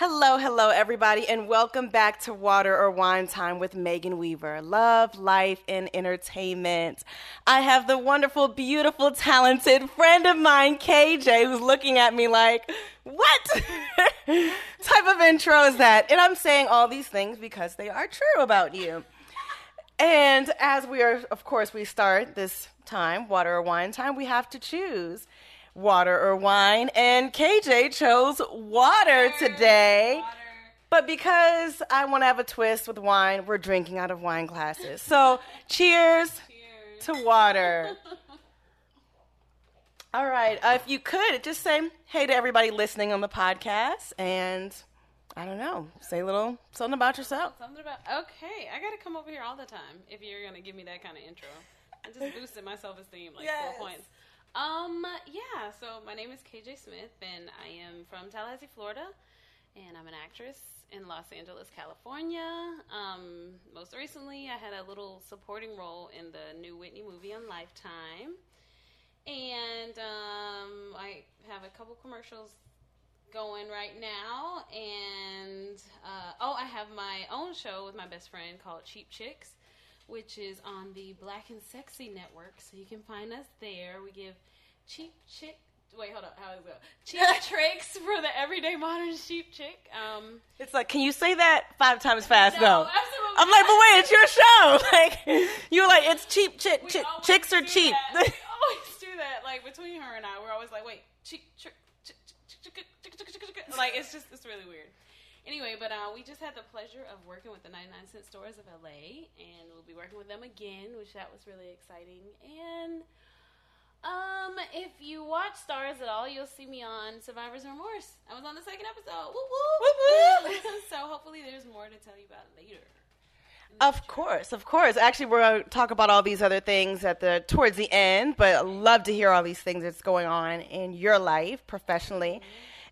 Hello, hello, everybody, and welcome back to Water or Wine Time with Megan Weaver. Love, life, and entertainment. I have the wonderful, beautiful, talented friend of mine, KJ, who's looking at me like, what type of intro is that? And I'm saying all these things because they are true about you. And as we are, of course, we start this time, Water or Wine Time, we have to choose water or wine. And KJ chose water today. Water. But because I want to have a twist with wine, we're drinking out of wine glasses. So cheers Cheers. to water. All right. Uh, if you could just say hey to everybody listening on the podcast and I don't know, say a little something about yourself. Something about okay. I gotta come over here all the time if you're gonna give me that kind of intro. I just boosted my self esteem like Yes. four points. Um, yeah. So my name is KJ Smith, and I am from Tallahassee, Florida, and I'm an actress in Los Angeles, California. Um, most recently, I had a little supporting role in the new Whitney movie on Lifetime, and um, I have a couple commercials going right now and uh, oh i have my own show with my best friend called cheap chicks which is on the black and sexy network so you can find us there we give cheap chick wait hold on. how does it go cheap tricks for the everyday modern cheap chick um It's like, can you say that five times fast No, though? absolutely I'm like, but wait, it's your show. Like, you're like, it's cheap, chick, chicks are cheap. we always do that like between her and i we're always like wait cheap chick. like it's just it's really weird Anyway, but uh, we just had the pleasure of working with the 99 Cent Stores of LA, and we'll be working with them again, which that was really exciting. And um, if you watch Starz at all, you'll see me on Survivor's Remorse. I was on the second episode. Woo woo! so hopefully, there's more to tell you about later. Of course, of course. Actually, we're going to talk about all these other things at the towards the end, but love to hear all these things that's going on in your life professionally.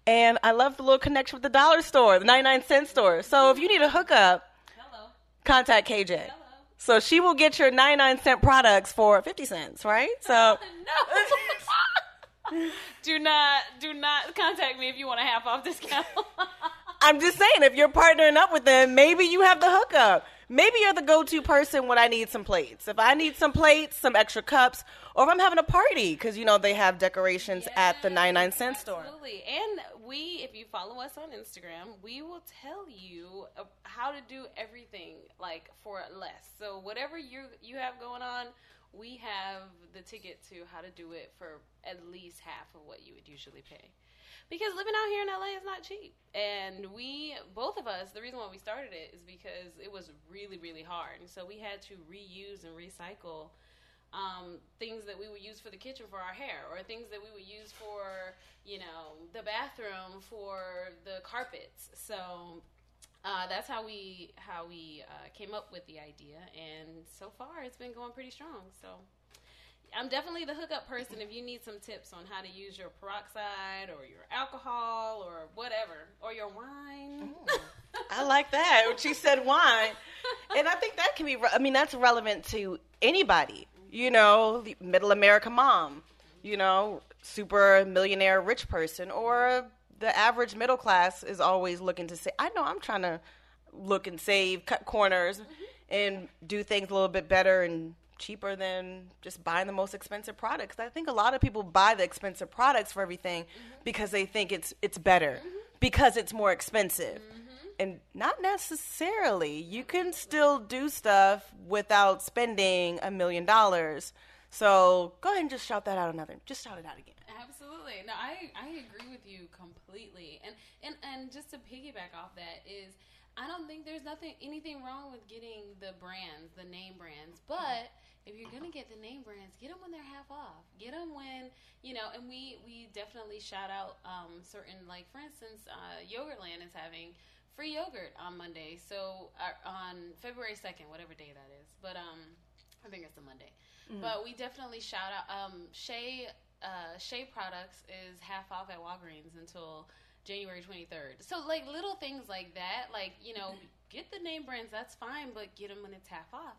And I love the little connection with the dollar store, the 99 cent store. So if you need a hookup, Hello. contact KJ. Hello. So she will get your 99 cent products for 50 cents, right? So no. do not do not contact me if you want a half off discount. I'm just saying, if you're partnering up with them, maybe you have the hookup. Maybe you're the go-to person when I need some plates. If I need some plates, some extra cups, or if I'm having a party, because you know they have decorations at the 99 cent store. Absolutely. And we, if you follow us on Instagram, we will tell you uh, how to do everything like for less. So whatever you you have going on, we have the ticket to how to do it for at least half of what you would usually pay. Because living out here in LA is not cheap. And we, both of us, the reason why we started it is because it was really, really hard. And so we had to reuse and recycle um, things that we would use for the kitchen for our hair, or things that we would use for, you know, the bathroom for the carpets. So uh, that's how we how we uh, came up with the idea, and so far it's been going pretty strong. So I'm definitely the hookup person if you need some tips on how to use your peroxide or your alcohol or whatever or your wine. Oh. I like that. She said wine, and I think that can be. I mean, that's relevant to anybody. You know, the middle America mom. You know, super millionaire rich person, or the average middle class is always looking to say, "I know I'm trying to look and save, cut corners, mm-hmm. and do things a little bit better and." Cheaper than just buying the most expensive products. I think a lot of people buy the expensive products for everything mm-hmm. because they think it's it's better mm-hmm. because it's more expensive. Mm-hmm. And not necessarily. You can still do stuff without spending a million dollars. So go ahead and just shout that out another. Just shout it out again. Absolutely. No, I, I agree with you completely. And, and and just to piggyback off that is I don't think there's nothing anything wrong with getting the brands, the name brands, but if you're gonna get the name brands, get them when they're half off. Get them when you know. And we we definitely shout out um, certain like for instance, uh, Yogurtland is having free yogurt on Monday. So uh, on February second, whatever day that is. But um, I think it's a Monday. But we definitely shout out um, Shea uh, Shea Products is half off at Walgreens until January 23rd. So like little things like that, like you know, get the name brands. That's fine, but get them when it's half off.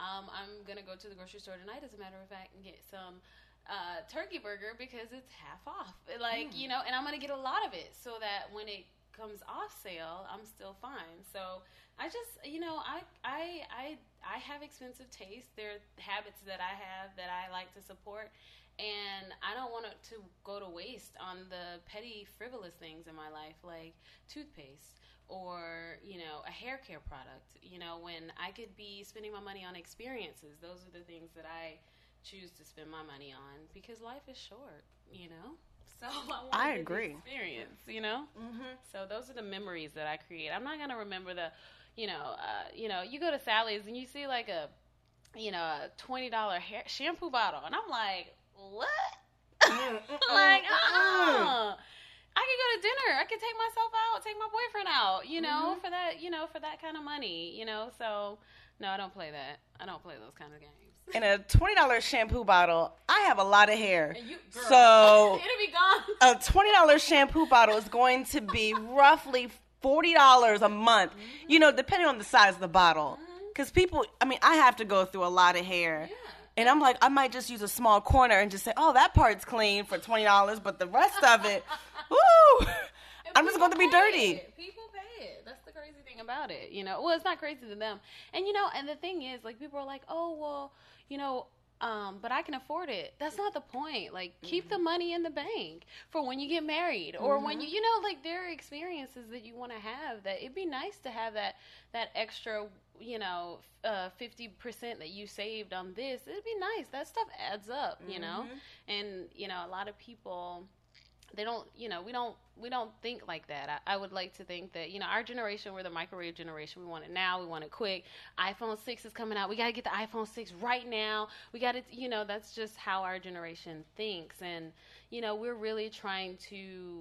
Um, I'm gonna go to the grocery store tonight, as a matter of fact, and get some uh, turkey burger because it's half off. Like you know, and I'm gonna get a lot of it so that when it comes off sale, I'm still fine. So I just, you know, I I I I have expensive taste. There are habits that I have that I like to support, and I don't want it to go to waste on the petty, frivolous things in my life, like toothpaste or you know a hair care product. You know, when I could be spending my money on experiences. Those are the things that I choose to spend my money on because life is short. You know. So I, I agree. experience, you know. Mm-hmm. So those are the memories that I create. I'm not gonna remember the, you know, uh, you know, you go to Sally's and you see like a, you know, a twenty dollar hair shampoo bottle, and I'm like, what? like, uh-uh. I could go to dinner. I could take myself out, take my boyfriend out, you know, Mhm. for that, you know, for that kind of money, you know. So no, I don't play that. I don't play those kind of games. In a twenty dollars shampoo bottle, I have a lot of hair. And you, So- it'll be gone. A twenty dollars shampoo bottle is going to be roughly forty dollars a month. You know, depending on the size of the bottle. Because people, I mean, I have to go through a lot of hair. Yeah. And I'm like, I might just use a small corner and just say, oh, that part's clean for twenty dollars, but the rest of it, woo, I'm just going to be dirty. it. People pay it. That's the crazy thing about it. You know, well, it's not crazy to them. And you know, and the thing is, like, people are like, oh, well, you know. Um, but I can afford it. That's not the point. Like, keep Mm-hmm. the money in the bank for when you get married, or when you, you know, like there are experiences that you want to have. That it'd be nice to have that that extra, you know, uh, fifty percent that you saved on this. It'd be nice. That stuff adds up, you know. Mm-hmm. And you know, a lot of people they don't you know we don't we don't think like that. I, I would like to think that you know our generation we're the microwave generation. We want it now we want it quick. iphone 6 is coming out. We got to get the iphone 6 right now. We got to you know that's just how our generation thinks. And you know we're really trying to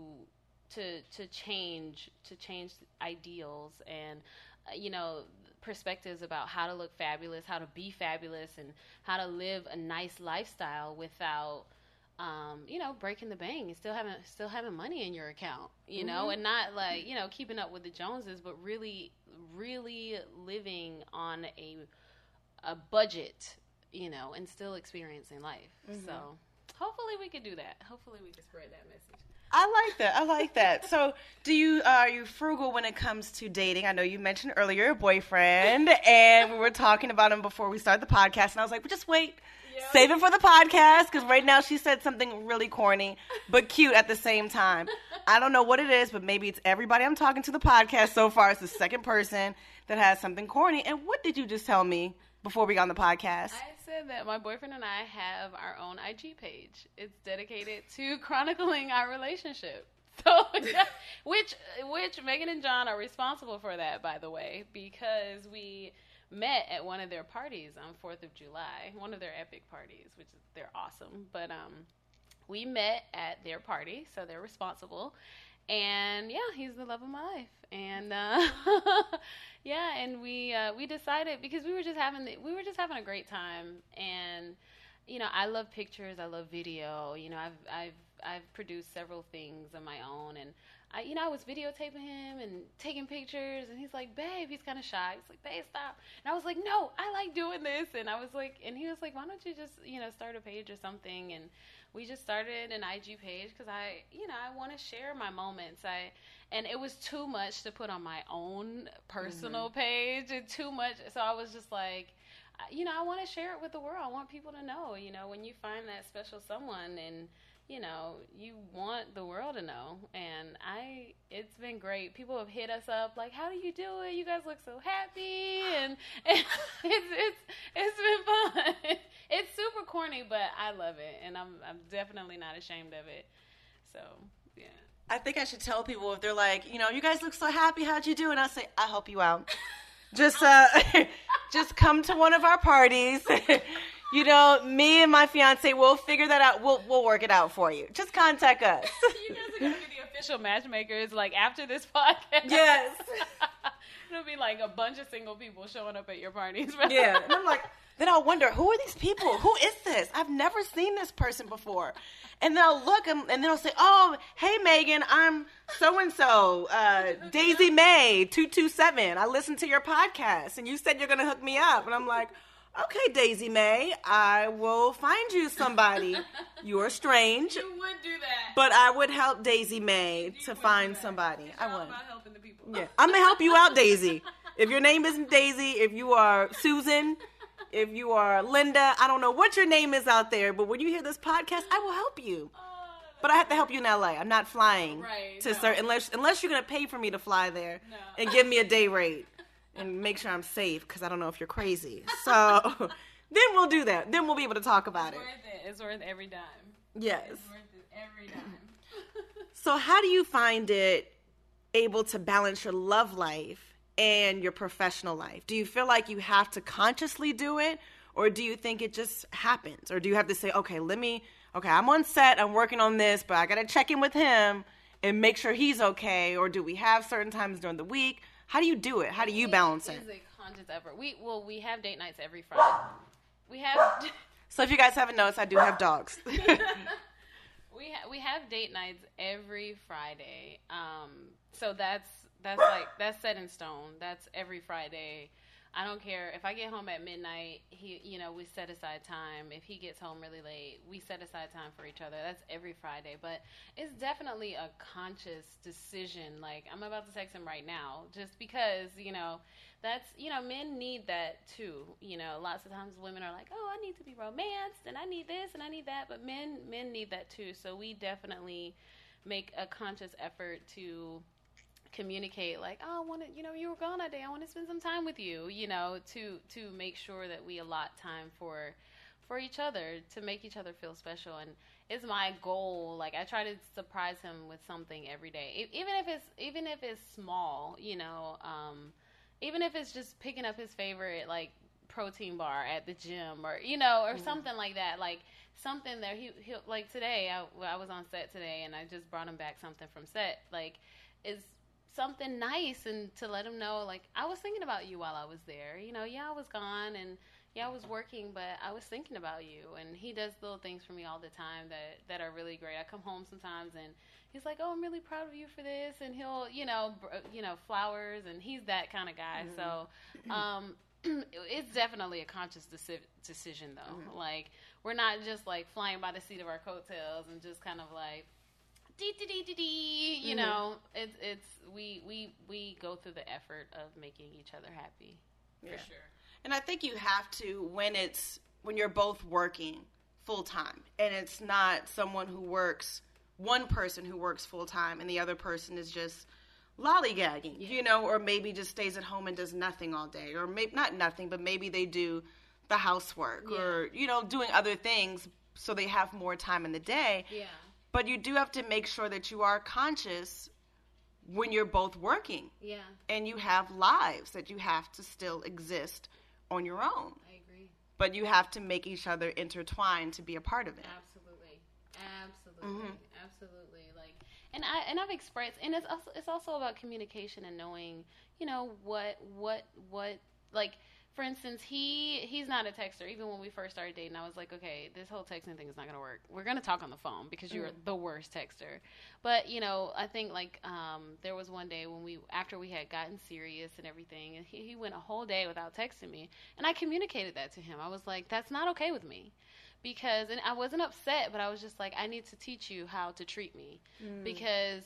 to to change to change ideals and uh, you know perspectives about how to look fabulous how to be fabulous and how to live a nice lifestyle without um, you know, breaking the bank and still having still having money in your account, you know, and not like you know keeping up with the Joneses, but really, really living on a a budget, you know, and still experiencing life. So hopefully we could do that. Hopefully we can spread that message. I like that. I like that. So, do you uh, are you frugal when it comes to dating? I know you mentioned earlier your boyfriend, and we were talking about him before we started the podcast, and I was like, "But just wait. Save it for the podcast," because right now she said something really corny but cute at the same time. I don't know what it is, but maybe it's everybody I'm talking to the podcast so far. It's the second person that has something corny. And what did you just tell me before we got on the podcast? I said that my boyfriend and I have our own IG page. It's dedicated to chronicling our relationship. So, which which Megan and John are responsible for that, by the way, because we met at one of their parties on Fourth of July, one of their epic parties, which they're awesome. But um, we met at their party, so they're responsible. And yeah, he's the love of my life. And uh, yeah, and we uh, we decided because we were just having the, we were just having a great time, and you know I love pictures, I love video. You know I've I've I've produced several things on my own, and I you know I was videotaping him and taking pictures, and he's like, babe, he's kind of shy. He's like, babe, stop. And I was like, no, I like doing this, and I was like, and he was like, why don't you just you know start a page or something, and we just started an IG page because I, you know, I want to share my moments. I, and it was too much to put on my own personal mm-hmm. page and too much. So I was just like, you know, I want to share it with the world. I want people to know, you know, when you find that special someone and, you know, you want the world to know. And I, it's been great. People have hit us up like, how do you do it? You guys look so happy. And, and it's, it's, it's been fun. It's super corny, but I love it. And I'm, I'm definitely not ashamed of it. So, yeah. I think I should tell people if they're like, you know, you guys look so happy. How'd you do? And I say, I'll help you out. just, uh, just come to one of our parties. You know, me and my fiance will figure that out. We'll we'll work it out for you. Just contact us. you guys are gonna be the official matchmakers like after this podcast. Yes. It'll be like a bunch of single people showing up at your parties. Yeah, and I'm like, then I'll wonder who are these people? Who is this? I've never seen this person before. And then I'll look and, and then I'll say, "Oh, hey Megan, I'm so and so, Daisy May two two seven. I listened to your podcast and you said you're gonna hook me up." And I'm like, okay, Daisy May, I will find you somebody. You're strange, You would do that. but I would help Daisy May You to find somebody. I would. about helping the people. Yeah, I'm gonna help you out, Daisy. If your name isn't Daisy, if you are Susan, if you are Linda, I don't know what your name is out there, but when you hear this podcast, I will help you. Oh, But I have to help you in LA. I'm not flying Right, to no. certain unless unless you're gonna pay for me to fly there No. and give me a day rate and make sure I'm safe because I don't know if you're crazy. So then we'll do that. Then we'll be able to talk about It's it. worth it. It's worth every dime. Yes. It's worth it every dime. So how do you find it able to balance your love life and your professional life? Do you feel like you have to consciously do it or do you think it just happens? Or do you have to say, "Okay, let me okay, I'm on set, I'm working on this, but I got to check in with him and make sure he's okay?" Or do we have certain times during the week? How do you do it? How do you balance it? It's a conscious effort. We well, we have date nights every Friday. We have So if you guys haven't noticed, I do have dogs. we ha- we have date nights every Friday. Um, so that's that's like that's set in stone. That's every Friday. I don't care if I get home at midnight. He, you know, we set aside time. If he gets home really late, we set aside time for each other. That's every Friday. But it's definitely a conscious decision. Like I'm about to text him right now, just because you know that's you know men need that too. You know, lots of times women are like, oh, I need to be romanced and I need this and I need that, but men men need that too. So we definitely make a conscious effort to communicate like oh i want to you know you were gone that day. I want to spend some time with you you know to to make sure that we allot time for for each other to make each other feel special. And it's my goal like i try to surprise him with something every day. Even if it's even if it's small you know um even if it's just picking up his favorite like protein bar at the gym or you know or something like that like something that he he like today I, I was on set today and I just brought him back something from set like is something nice and to let him know like I was thinking about you while I was there. You know yeah I was gone and yeah I was working but I was thinking about you. And he does little things for me all the time that that are really great. I come home sometimes and he's like oh I'm really proud of you for this. And he'll you know br- you know flowers and he's that kind of guy so um it's definitely a conscious deci- decision though. Like we're not just like flying by the seat of our coattails and just kind of like dee dee dee dee dee. You Mhm. know, it's it's we we we go through the effort of making each other happy Yeah. for sure. And I think you have to when it's when you're both working full time and it's not someone who works one person who works full time and the other person is just lollygagging, you know, or maybe just stays at home and does nothing all day or maybe not nothing, but maybe they do the housework or you know doing other things so they have more time in the day. Yeah. But you do have to make sure that you are conscious when you're both working Yeah, and you have lives that you have to still exist on your own I agree. but you have to make each other intertwine to be a part of it. Absolutely, absolutely, Mhm. absolutely. Like, and I and I've expressed, and it's also it's also about communication and knowing, you know, what what what like. For instance, he he's not a texter. Even when we first started dating, I was like, okay, this whole texting thing is not gonna work. We're gonna talk on the phone because you're the worst texter. But you know, I think like um, there was one day when we after we had gotten serious and everything, and he, he went a whole day without texting me, and I communicated that to him. I was like, that's not okay with me because and I wasn't upset, but I was just like, I need to teach you how to treat me because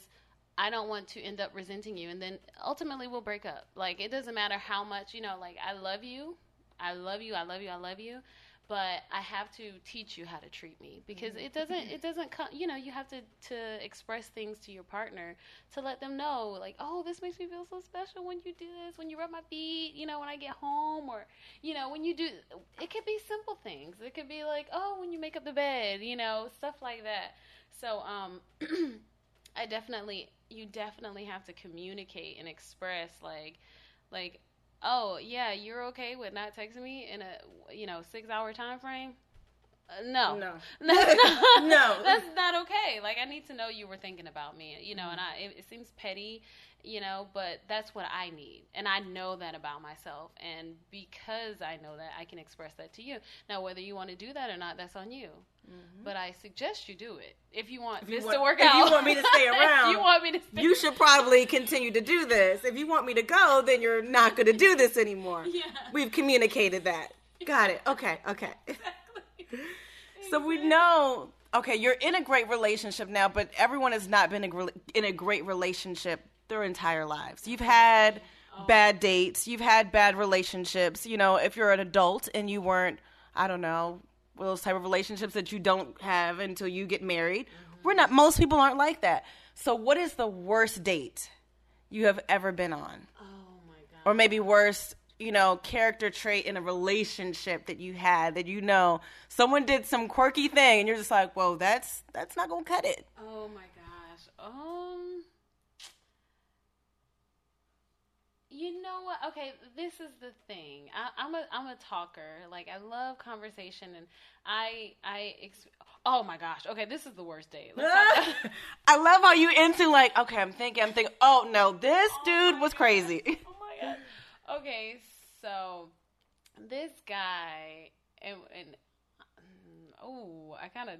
I don't want to end up resenting you, and then ultimately we'll break up. Like it doesn't matter how much you know. Like I love you, I love you, I love you, I love you, but I have to teach you how to treat me because it doesn't it doesn't come. You know, you have to to express things to your partner to let them know, like, oh, this makes me feel so special when you do this, when you rub my feet, you know, when I get home, or you know, when you do. It could be simple things. It could be like, oh, when you make up the bed, you know, stuff like that. So, um, I definitely, you definitely have to communicate and express, like, like, oh yeah, you're okay with not texting me in a, you know, six hour time frame. Uh, no, No. that's not, No. that's not okay. Like I need to know you were thinking about me, you know. And I, it, it seems petty, you know, but that's what I need, and I know that about myself. And because I know that, I can express that to you. Now, whether you want to do that or not, that's on you. Mm-hmm. But I suggest you do it if you want If you this want- to work if out. you want me to stay around, you want me to stay. You should probably continue to do this. If you want me to go, then you're not going to do this anymore. Yeah. We've communicated that. Got it. Okay. Okay. Exactly. So we know. Okay, you're in a great relationship now, but everyone has not been in a great relationship their entire lives. You've had oh. bad dates. You've had bad relationships. You know, if you're an adult and you weren't, I don't know, those type of relationships that you don't have until you get married. Mm-hmm. We're not. Most people aren't like that. So, what is the worst date you have ever been on? Oh my god. Or maybe worst, you know, character trait in a relationship that you had that you know someone did some quirky thing and you're just like, "Whoa, that's that's not gonna cut it." Oh my gosh. Um. You know what? Okay, this is the thing. I, am a I'm a talker. Like I love conversation, and I I. Ex- oh my gosh. Okay, this is the worst day. I love how you into like. Okay, I'm thinking. I'm thinking. Oh no, this oh dude was God. crazy. Oh my god. Okay, so this guy and, and oh, I kind of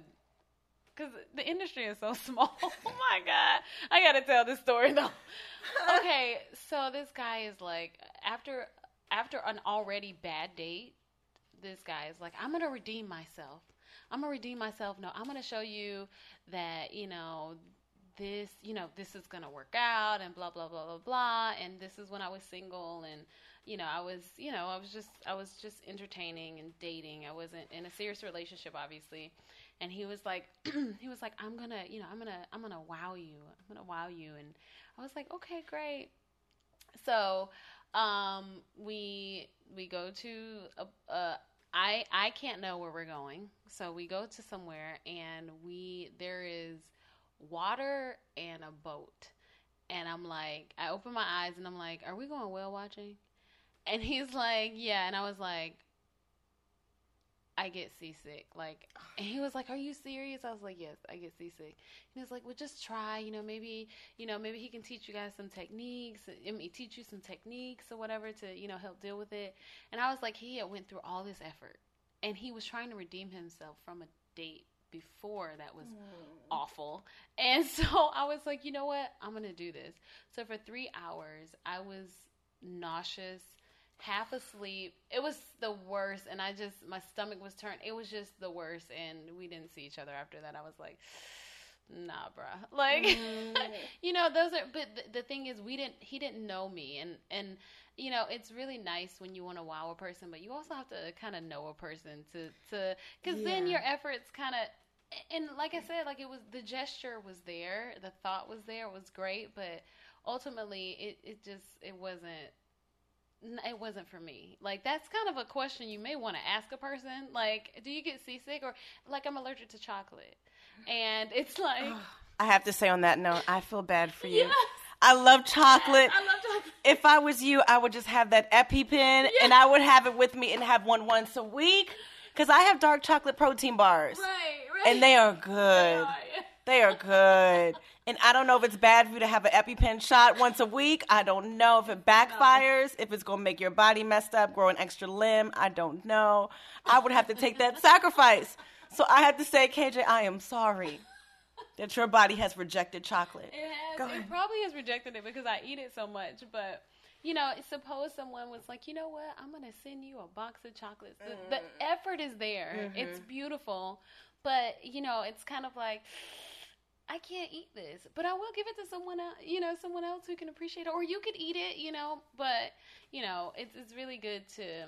because the industry is so small. oh my god, I gotta tell this story though. okay, so this guy is like after after an already bad date, this guy is like, I'm gonna redeem myself. I'm gonna redeem myself. No, I'm gonna show you that you know this you know this is gonna work out and blah blah blah blah blah and this is when I was single and you know I was you know I was just I was just entertaining and dating I wasn't in a serious relationship obviously and he was like he was like i'm gonna you know i'm gonna i'm gonna wow you i'm gonna wow you and i was like okay great so um we we go to a, a I I can't know where we're going. So we go to somewhere and we there is water and a boat. And I'm like I open my eyes and I'm like, "Are we going whale watching?" And he's like, "Yeah." And I was like, I get seasick. Like, and he was like, "Are you serious?" I was like, "Yes, I get seasick." And he was like, "Well, just try. You know, maybe, you know, maybe he can teach you guys some techniques. I mean, teach you some techniques or whatever to, you know, help deal with it." And I was like, he had went through all this effort, and he was trying to redeem himself from a date before that was mm. awful. And so I was like, you know what? I'm gonna do this. So for three hours, I was nauseous half asleep. It was the worst, and I just my stomach was turned. It was just the worst, and we didn't see each other after that. I was like, nah, bruh. Like, mm. you know, those are. But the, the thing is, we didn't. He didn't know me, and and you know, it's really nice when you want to wow a person, but you also have to kind of know a person to to because yeah. then your efforts kind of. And like I said, like it was the gesture was there, the thought was there, it was great, but ultimately it, it just it wasn't it wasn't for me. Like that's kind of a question you may want to ask a person. Like, do you get seasick or like I'm allergic to chocolate? And it's like I have to say on that note, I feel bad for you. Yes. I love chocolate. I love chocolate. If I was you, I would just have that EpiPen yes. and I would have it with me and have one once a week because I have dark chocolate protein bars. Right, right. And they are good. They are good. And I don't know if it's bad for you to have an EpiPen shot once a week. I don't know if it backfires, if it's going to make your body messed up, grow an extra limb. I don't know. I would have to take that sacrifice. So I have to say, KJ, I am sorry that your body has rejected chocolate. It has. It probably has rejected it because I eat it so much. But you know, suppose someone was like, you know what, I'm gonna send you a box of chocolates. The, mm. the effort is there. Mm-hmm. It's beautiful, but you know, it's kind of like I can't eat this, but I will give it to someone else, you know, someone else who can appreciate it, or you could eat it, you know. But you know, it's it's really good to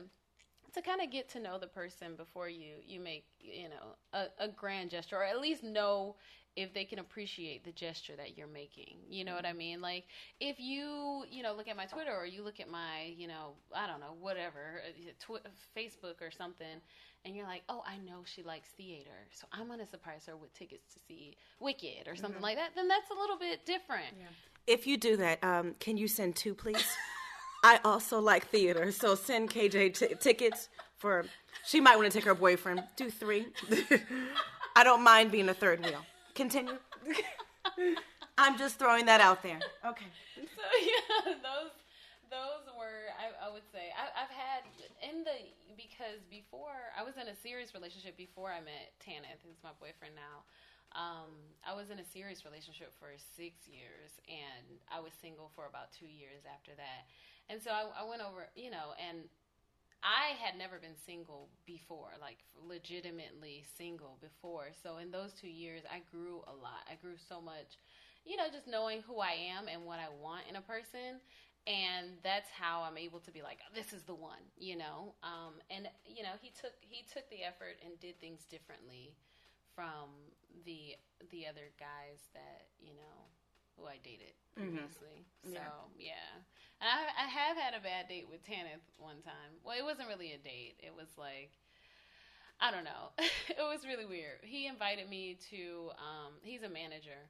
to kind of get to know the person before you you make you know a, a grand gesture, or at least know if they can appreciate the gesture that you're making. You know what I mean? Like if you, you know, look at my Twitter or you look at my, you know, I don't know, whatever, uh, tw- Facebook or something, and you're like, oh, I know she likes theater, so I'm gonna surprise her with tickets to see Wicked or something mm-hmm. like that. Then that's a little bit different. Yeah. If you do that, um, can you send two, please? I also like theater, so send KJ t- tickets for. She might want to take her boyfriend. Do three. I don't mind being a third wheel. Continue. I'm just throwing that out there. Okay. So yeah, those those were I, I would say I, I've had in the because before I was in a serious relationship before I met Tanith, who's my boyfriend now. Um, I was in a serious relationship for six years, and I was single for about two years after that. And so I, I went over, you know, and I had never been single before, like legitimately single before. So in those two years, I grew a lot. I grew so much, you know, just knowing who I am and what I want in a person. And that's how I'm able to be like, this is the one, you know. Um, and you know, he took he took the effort and did things differently from the the other guys that you know who I dated previously. Mm-hmm. So yeah, yeah. I, I have had a bad date with Tanith one time. Well, it wasn't really a date. It was like I don't know. it was really weird. He invited me to. Um, he's a manager,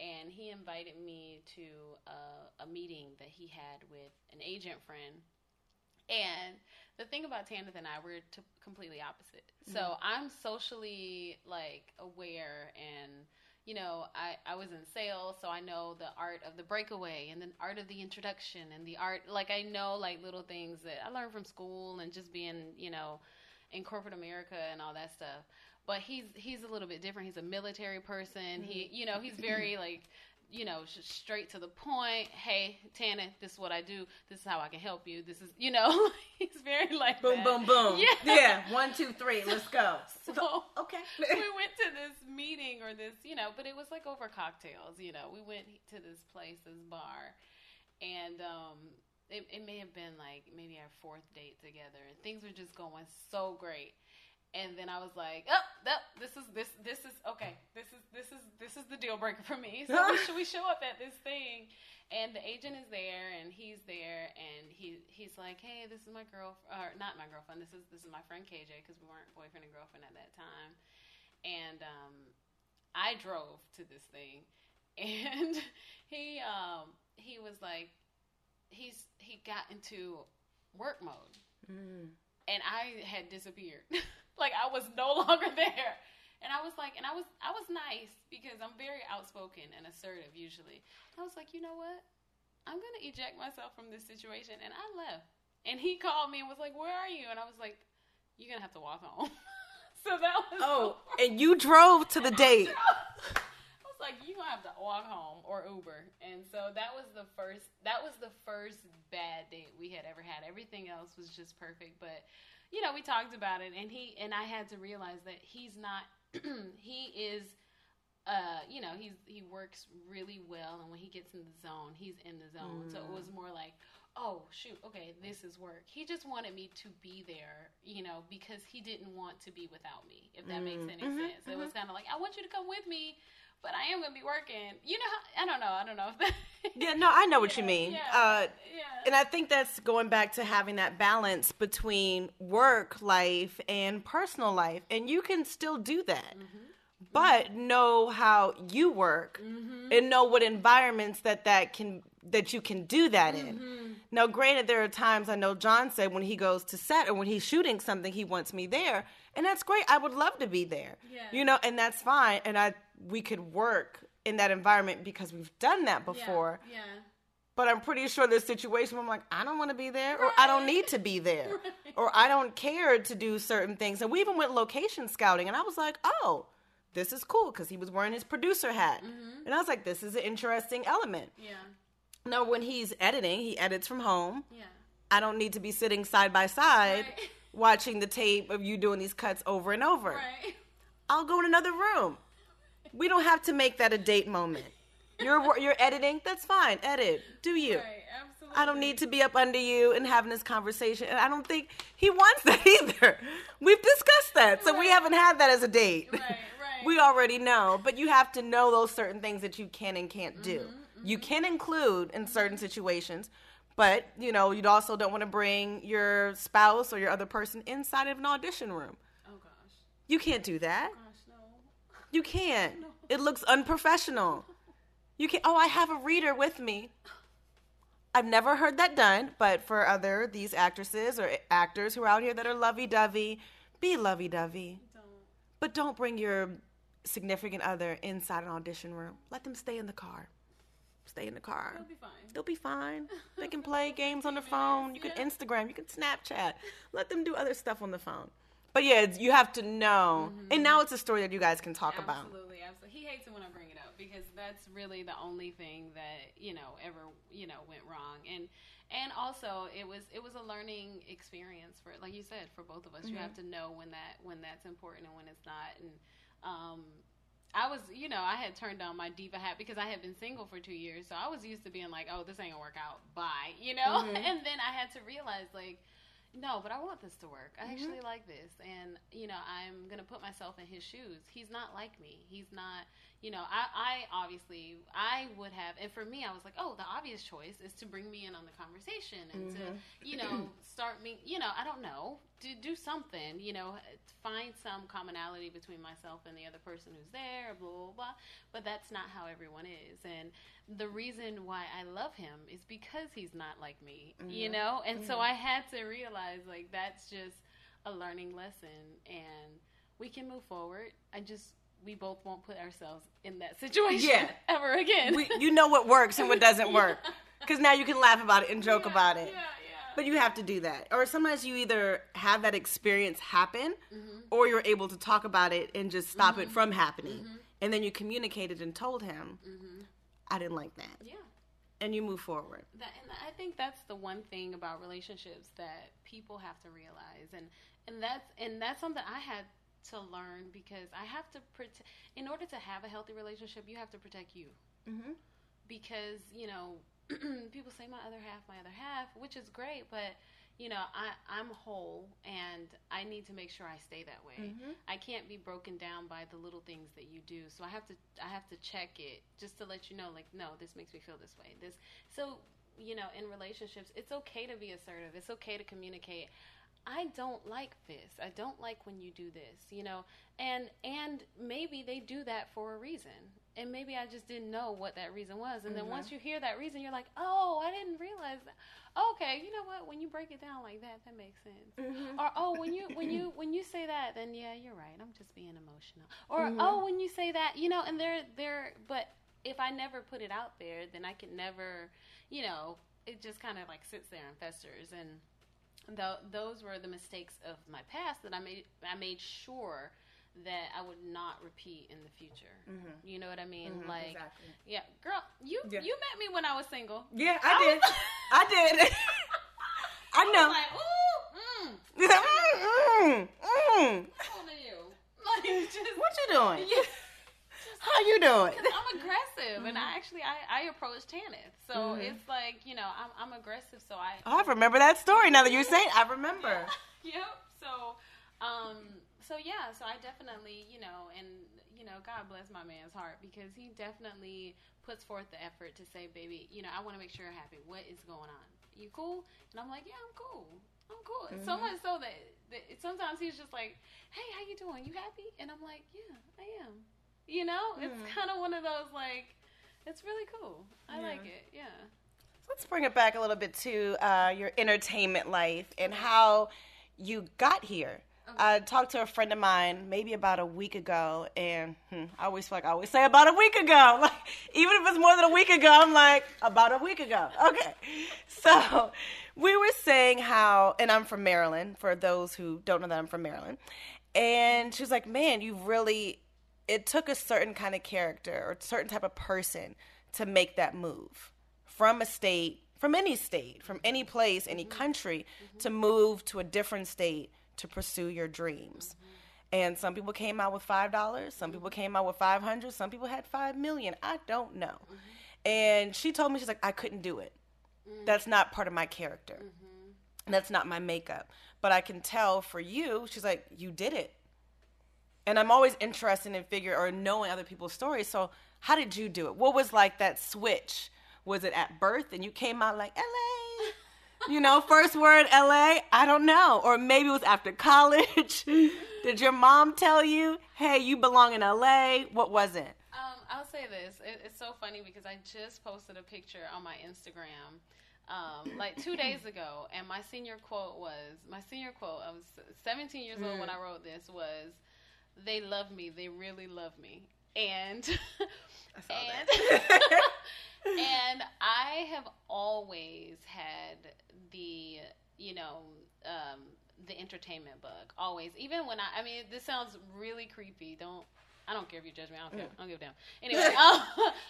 and he invited me to a, a meeting that he had with an agent friend. And the thing about Tanith and I, we're t- completely opposite. Mm-hmm. So I'm socially like aware and you know, I, I was in sales, so I know the art of the breakaway and the art of the introduction and the art, like, I know, like, little things that I learned from school and just being, you know, in corporate America and all that stuff. But he's he's a little bit different. He's a military person. Mm-hmm. He, you know, he's very like you know, straight to the point. Hey, Tana, this is what I do. This is how I can help you. This is, you know, he's very like boom, that. boom, boom. Yeah, yeah. One, two, three. Let's go. So okay, we went to this meeting or this, you know, but it was like over cocktails. You know, we went to this place, this bar, and um, it, it may have been like maybe our fourth date together, and things were just going so great and then I was like, oh, that, this is this this is okay. This is this is this is the deal breaker for me. So we, should, we show up at this thing, and the agent is there, and he's there, and he he's like, hey, this is my girl, or not my girlfriend. This is this is my friend KJ because we weren't boyfriend and girlfriend at that time, and um, I drove to this thing, and he um he was like, he's he got into work mode. Mm. And I had disappeared. like I was no longer there. And I was like, and I was, I was nice because I'm very outspoken and assertive usually. I was like, you know what? I'm gonna eject myself from this situation, and I left. And he called me and was like, "Where are you?" And I was like, "You're gonna have to walk home." so that was oh, and you drove to the date. I was like, "You gonna have to walk home or Uber." And so that was the first. That was the first bad date we had ever had. Everything else was just perfect, but you know, we talked about it, and he and I had to realize that he's not. he is, uh, you know, he's he works really well, and when he gets in the zone, he's in the zone. Mm. So it was mm. more like, oh shoot, okay, this is work. He just wanted me to be there, you know, because he didn't want to be without me. If that mm. makes any mm-hmm, sense, mm-hmm. it was mm-hmm. kind of like I want you to come with me but I am gonna be working. You know, I don't know. I don't know. yeah, no, I know what yeah, you mean. Yeah, uh, yeah. And I think that's going back to having that balance between work life and personal life, and you can still do that. Mm-hmm. But mm-hmm. know how you work mm-hmm. and know what environments that that can that you can do that in. Mm-hmm. Now, granted, there are times I know John said when he goes to set or when he's shooting something, he wants me there, and that's great. I would love to be there, yeah. you know, and that's fine. And I we could work in that environment because we've done that before. Yeah. yeah. But I'm pretty sure this situation where I'm like, I don't want to be there, right. or I don't need to be there, right. or I don't care to do certain things. And we even went location scouting, and I was like, oh, this is cool because he was wearing his producer hat, mm-hmm. and I was like, this is an interesting element. Yeah. No, when he's editing, he edits from home. Yeah. I don't need to be sitting side by side right. watching the tape of you doing these cuts over and over. Right. I'll go in another room we don't have to make that a date moment. You're you're editing. That's fine. Edit. Do you? Right, absolutely. I don't need to be up under you and having this conversation. And I don't think he wants that either. We've discussed that, so right. we haven't had that as a date. Right, right. we already know, but you have to know those certain things that you can and can't do. Mm-hmm, mm-hmm. You can include in certain situations, but you know you also don't want to bring your spouse or your other person inside of an audition room. Oh gosh. You can't do that. Oh, you can't. No. It looks unprofessional. You can't. Oh, I have a reader with me. I've never heard that done, but for other these actresses or actors who are out here that are lovey-dovey, be lovey-dovey. Don't. But don't bring your significant other inside an audition room. Let them stay in the car. Stay in the car. They'll be fine. They'll be fine. They can play games on the phone. You can. Instagram. You can Snapchat. Let them do other stuff on the phone. But yeah, you have to know. Mm-hmm. And now it's a story that you guys can talk absolutely, about. Absolutely, absolutely. He hates it when I bring it up because that's really the only thing that you know ever you know went wrong. And and also it was it was a learning experience for like you said for both of us. Mm-hmm. You have to know when that when that's important and when it's not. And um, I was, you know, I had turned on my diva hat because I had been single for two years, so I was used to being like, "Oh, this ain't gonna work out." Bye, you know. Mhm. And then I had to realize, like, no, but I want this to work. I Mhm. actually like this, and you know, I'm gonna put myself in his shoes. He's not like me. He's not, you know, I, I obviously I would have, and for me, I was like, oh, the obvious choice is to bring me in on the conversation and Mhm. to, you know, start me, you know, I don't know, to do something, you know, find some commonality between myself and the other person who's there, blah blah blah. But that's not how everyone is, and the reason why I love him is because he's not like me, you Mhm. know, and so Mhm. I had to realize like that's just a learning lesson, and we can move forward. I just we both won't put ourselves in that situation Yeah. ever again. we, you know what works and what doesn't work because now you can laugh about it and joke Yeah, about it Yeah, yeah. but you have to do that or sometimes you either have that experience happen Mhm. or you're able to talk about it and just stop Mm-hmm. it from happening and then you communicated and told him Mhm. i didn't like that Yeah. and you move forward That, and I think that's the one thing about relationships that people have to realize, and and that's and that's something I had to learn because I have to protect. In order to have a healthy relationship, you have to protect you mm-hmm. because you know people say my other half, my other half, which is great, but you know I I'm whole and I need to make sure I stay that way. Mm-hmm. I can't be broken down by the little things that you do. So I have to I have to check it just to let you know like no, this makes me feel this way. This so you know, in relationships, it's okay to be assertive. It's okay to communicate. I don't like this. I don't like when you do this, you know. And and maybe they do that for a reason. And maybe I just didn't know what that reason was. And then Mhm. once you hear that reason, you're like, "Oh, I didn't realize that." Okay, you know what? When you break it down like that, that makes sense Mm-hmm. or oh when you when you when you say that then yeah you're right i'm just being emotional or Mhm. oh when you say that you know and they're they're but if i never put it out there then i can never you know it just kind of like sits there and festers and th- those were the mistakes of my past that i made i made sure that i would not repeat in the future Mm-hmm. you know what i mean Mhm, like exactly. yeah girl you Yeah. you met me when i was single yeah I i did was- i did i I know was like ooh mm, mm, mm. how old are you like what you doing yeah. How you doing I'm aggressive, and I actually I, I approach Tanith, so Mhm. it's like you know I'm I'm aggressive, so I oh, i remember that story now that you're saying i remember yep. So um so yeah, so I definitely you know and you know God bless my man's heart because he definitely puts forth the effort to say, baby, you know I want to make sure you're happy. What is going on? You cool? And I'm like, yeah, I'm cool. I'm cool. So Mhm. much so that, that sometimes he's just like, hey, how you doing? You happy? And I'm like, yeah, I am. You know, it's Mhm. kind of one of those like, it's really cool. I Yeah. like it. Yeah. Let's bring it back a little bit to uh, your entertainment life and how you got here. I talked to a friend of mine maybe about a week ago, and hmm, I always feel like I always say about a week ago. Like even if it's more than a week ago, I'm like about a week ago. Okay, so we were saying how, and I'm from Maryland. For those who don't know that I'm from Maryland, and she was like, "Man, you've really." It took a certain kind of character or a certain type of person to make that move from a state, from any state, from any place, any mm-hmm. country, mm-hmm. to move to a different state to pursue your dreams. Mm-hmm. And some people came out with five dollars, some people came out with five hundred, some people had five million. I don't know. And she told me she's like, I couldn't do it. Mm. That's not part of my character. And that's not my makeup. But I can tell for you, she's like, you did it. And I'm always interested in figure or knowing other people's stories. So how did you do it? What was like that switch? Was it at birth and you came out like LA? You know, first word LA? I don't know. Or maybe it was after college. did your mom tell you, hey, you belong in LA? What was it? Um, I'll say this. It, it's so funny because I just posted a picture on my Instagram, um, like two days ago, and my senior quote was my senior quote. I was 17 years old when I wrote this. Was they love me? They really love me, and and and I have always had the you know um, the entertainment bug. Always, even when I I mean, this sounds really creepy. Don't I don't care if you judge me. I don't care. I don't give a damn. Anyway, um,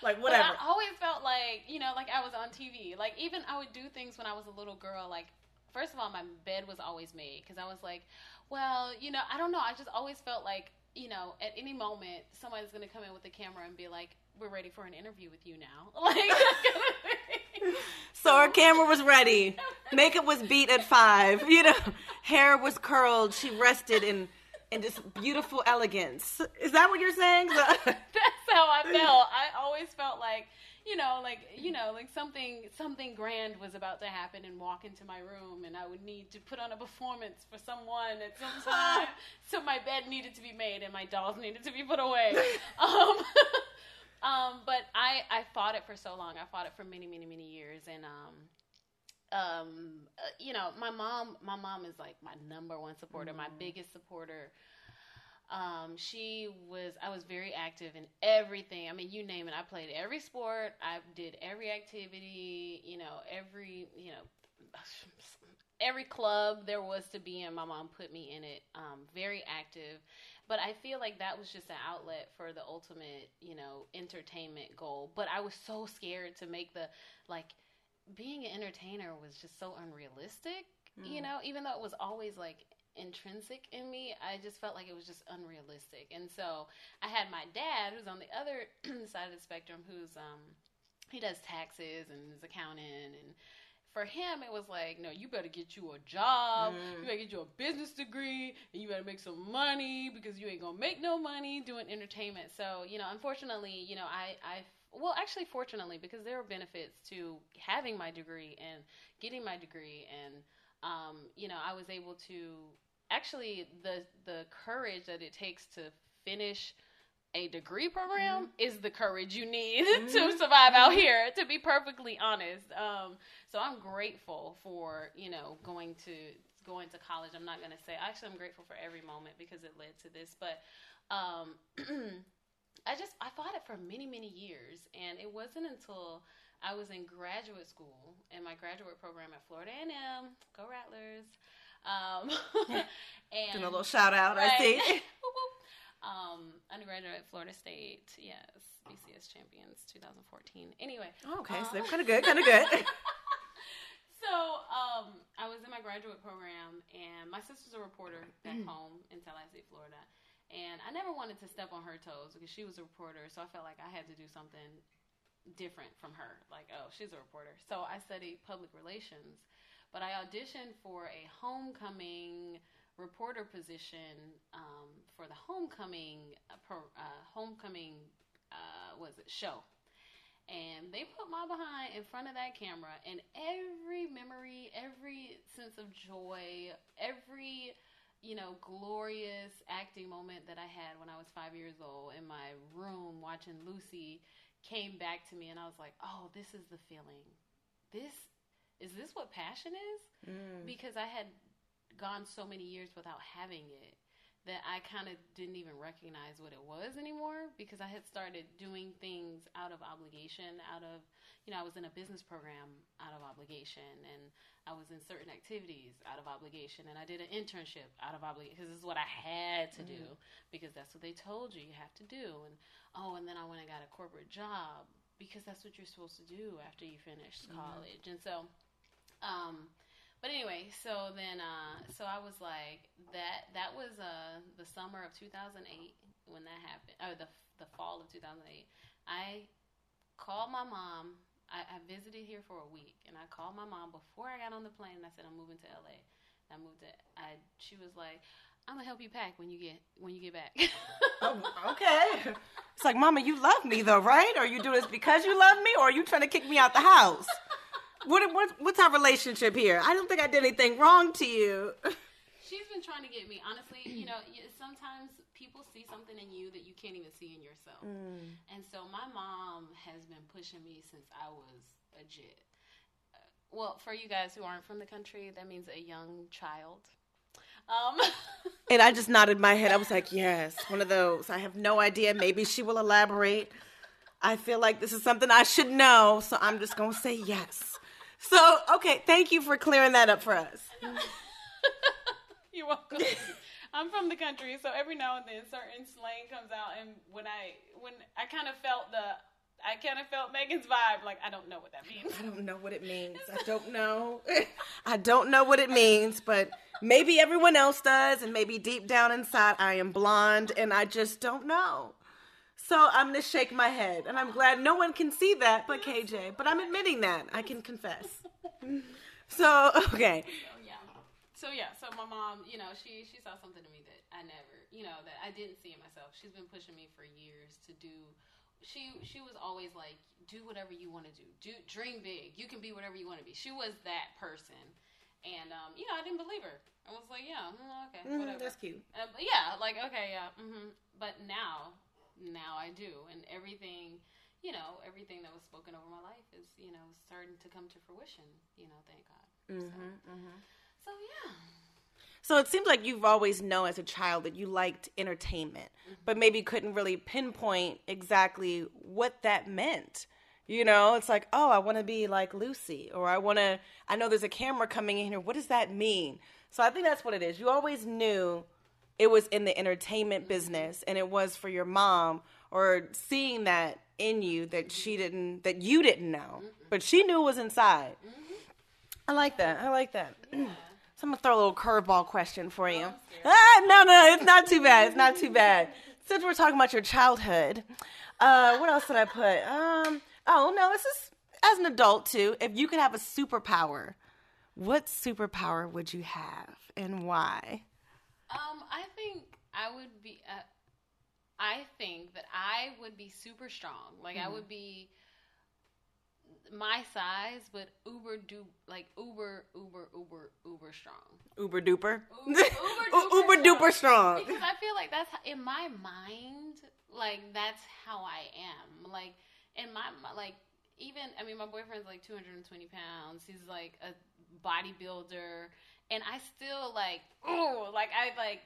Like, whatever. I always felt like you know, like I was on TV. Like even I would do things when I was a little girl. Like first of all, my bed was always made because I was like, well, you know, I don't know. I just always felt like you know, at any moment somebody's gonna come in with a camera and be like, "We're ready for an interview with you now." Like. So our camera was ready. Makeup was beat at five. You know, hair was curled. She rested in in this beautiful elegance. Is that what you're saying? that's how I felt. I always felt like, you know, like you know, like something something grand was about to happen and walk into my room and I would need to put on a performance for someone at some time. so my bed needed to be made and my dolls needed to be put away. Um Um, but I, I fought it for so long. I fought it for many, many, many years, and um, um, uh, you know, my mom, my mom is like my number one supporter, my biggest supporter. Um, she was, I was very active in everything. I mean, you name it. I played every sport. I did every activity. You know, every, you know, every club there was to be in. My mom put me in it. Um, very active, but I feel like that was just an outlet for the ultimate, you know, entertainment goal. But I was so scared to make the like being an entertainer was just so unrealistic. You know, even though it was always like intrinsic in me, I just felt like it was just unrealistic. And so I had my dad, who's on the other side of the spectrum, who's um he does taxes and is accounting and for him it was like no you better get you a job. You better get you a business degree and you better make some money because you ain't gonna make no money doing entertainment. So you know unfortunately you know i i well actually fortunately because there are benefits to having my degree and getting my degree and um, you know i was able to actually the the courage that it takes to finish a degree program is the courage you need to survive out here to be perfectly honest. Um, so i'm grateful for you know going to going to college. I'm not going to say actually i'm grateful for every moment because it led to this but um, i just i fought it for many many years. And it wasn't until i was in graduate school in my graduate program at florida a&m go rattlers um, and Doing a little shout out, I Right. see. Whoop, whoop. um, undergraduate at Florida State. Yes, BCS champions 2014. Anyway. Okay, so uh, they're kind of good, kind of good. so um, I was in my graduate program, and my sister's a reporter back home in Tallahassee, Florida. And I never wanted to step on her toes because she was a reporter, so I felt like I had to do something different from her. Like, oh, she's a reporter. So I studied public relations, but I auditioned for a homecoming reporter position um, for the homecoming uh, uh, homecoming uh, was it show. And they put my behind in front of that camera and every memory every sense of joy every you know glorious acting moment that i had when i was five years old in my room watching lucy came back to me and i was like oh this is the feeling. This is this what passion is mm. because i had gone so many years without having it that I kind of didn't even recognize what it was anymore because I had started doing things out of obligation, out of, you know, I was in a business program out of obligation and I was in certain activities out of obligation and I did an internship out of obligation because this is what I had to do mm-hmm. because that's what they told you you have to do. And oh, and then I went and got a corporate job because that's what you're supposed to do after you finish college. And so, um, but anyway, so then, uh, so I was like, that that was uh, the summer of 2008 when that happened, or the the fall of 2008. I called my mom. I, I visited here for a week, and I called my mom before I got on the plane. And I said, I'm moving to LA. I moved to. I. She was like, I'm gonna help you pack when you get when you get back. Oh, okay. It's like, Mama, you love me though, right? Are you doing this because you love me, or are you trying to kick me out the house? What, what what's our relationship here? I don't think I did anything wrong to you. She's been trying to get me. Honestly, you know, sometimes people see something in you that you can't even see in yourself. And so my mom has been pushing me since I was a jit. Uh, Well, for you guys who aren't from the country, that means a young child. Um, And I just nodded my head. I was like, yes, one of those. I have no idea. Maybe she will elaborate. I feel like this is something I should know, so I'm just going to say yes. So, okay, thank you for clearing that up for us. You're welcome. I'm from the country, so every now and then certain slang comes out, and when I when I kind of felt the I kind of felt Megan's vibe. Like I don't know what that means. I don't know what it means. I don't know. I don't know what it means, but maybe everyone else does, and maybe deep down inside I am blonde, and I just don't know. So I'm gonna shake my head, and I'm glad no one can see that but KJ. But I'm admitting that I can confess. So okay. So yeah. So yeah. So my mom, you know, she she saw something in me that I never, you know, that I didn't see in myself. She's been pushing me for years to do. She she was always like, do whatever you want to do. Do dream big. You can be whatever you want to be. She was that person. And um, you know, I didn't believe her. I was like, yeah, mm, okay, Mhm, whatever. that's cute. Uh, but yeah, like okay, yeah. Mm-hmm. But now, now I do, and everything, you know, everything that was spoken over my life is, you know, starting to come to fruition. You know, thank God. Mm-hmm, So, so yeah. So it seems like you've always known as a child that you liked entertainment, but maybe couldn't really pinpoint exactly what that meant. You know, it's like, oh, I want to be like Lucy, or I want to, I know there's a camera coming in here. What does that mean? So I think that's what it is. You always knew it was in the entertainment business and it was for your mom, or seeing that in you that she didn't, that you didn't know, but she knew it was inside. I like that. I like that. So I'm gonna throw a little curveball question for you. Ah, no, no, it's not too bad. It's not too bad. Since we're talking about your childhood, uh, what else did I put? Um, oh no, this is as an adult too. If you could have a superpower, what superpower would you have and why? Um, I think I would be. Uh, I think that I would be super strong. Like I would be my size, but uber du like uber uber uber uber strong. Uber duper. Uber, Uber duper strong. Because I feel like that's in my mind. Like that's how I am. Like in my like even I mean my boyfriend's like 220 pounds. He's like a bodybuilder, and I still like oh like I like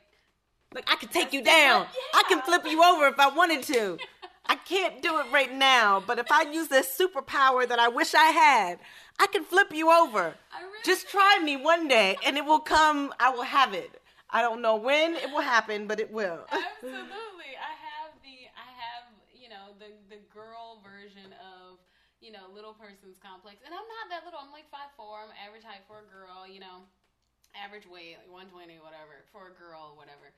Like I could take you down. I can flip you over if I wanted to. I can't do it right now, but if I use this superpower that I wish I had, I can flip you over. Really Just try me one day and it will come. I will have it. I don't know when it will happen, but it will. Absolutely. I have the I have, you know, the the girl version of, you know, little person's complex. And I'm not that little. I'm like five four. I'm average height for a girl, you know. Average weight, like one twenty, whatever, for a girl, whatever.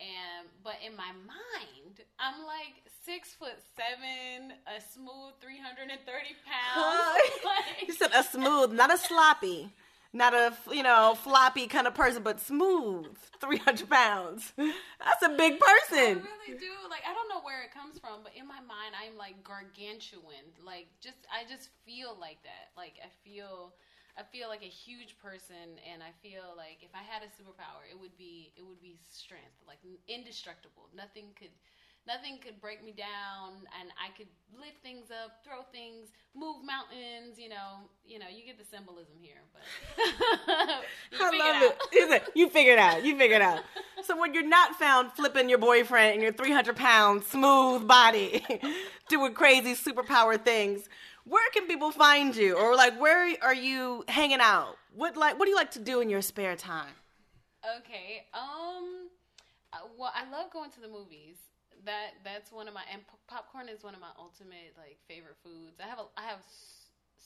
And but in my mind, I'm like six foot seven, a smooth three hundred and thirty pounds. you like, said a smooth, not a sloppy, not a you know floppy kind of person, but smooth, three hundred pounds. That's a big person. I really do. Like I don't know where it comes from, but in my mind I'm like gargantuan. Like just I just feel like that. Like I feel I feel like a huge person and I feel like if I had a superpower, it would be it would be strength, like indestructible. Nothing could nothing could break me down and I could lift things up, throw things, move mountains, you know, you know, you get the symbolism here, but you I love it. Is it. You figured out. You figured out. So when you're not found flipping your boyfriend and your 300 pound smooth body, doing crazy superpower things, where can people find you? Or like, where are you hanging out? What like, what do you like to do in your spare time? Okay. Um. uh, Well, I love going to the movies. That that's one of my and p- popcorn is one of my ultimate like favorite foods. I have a I have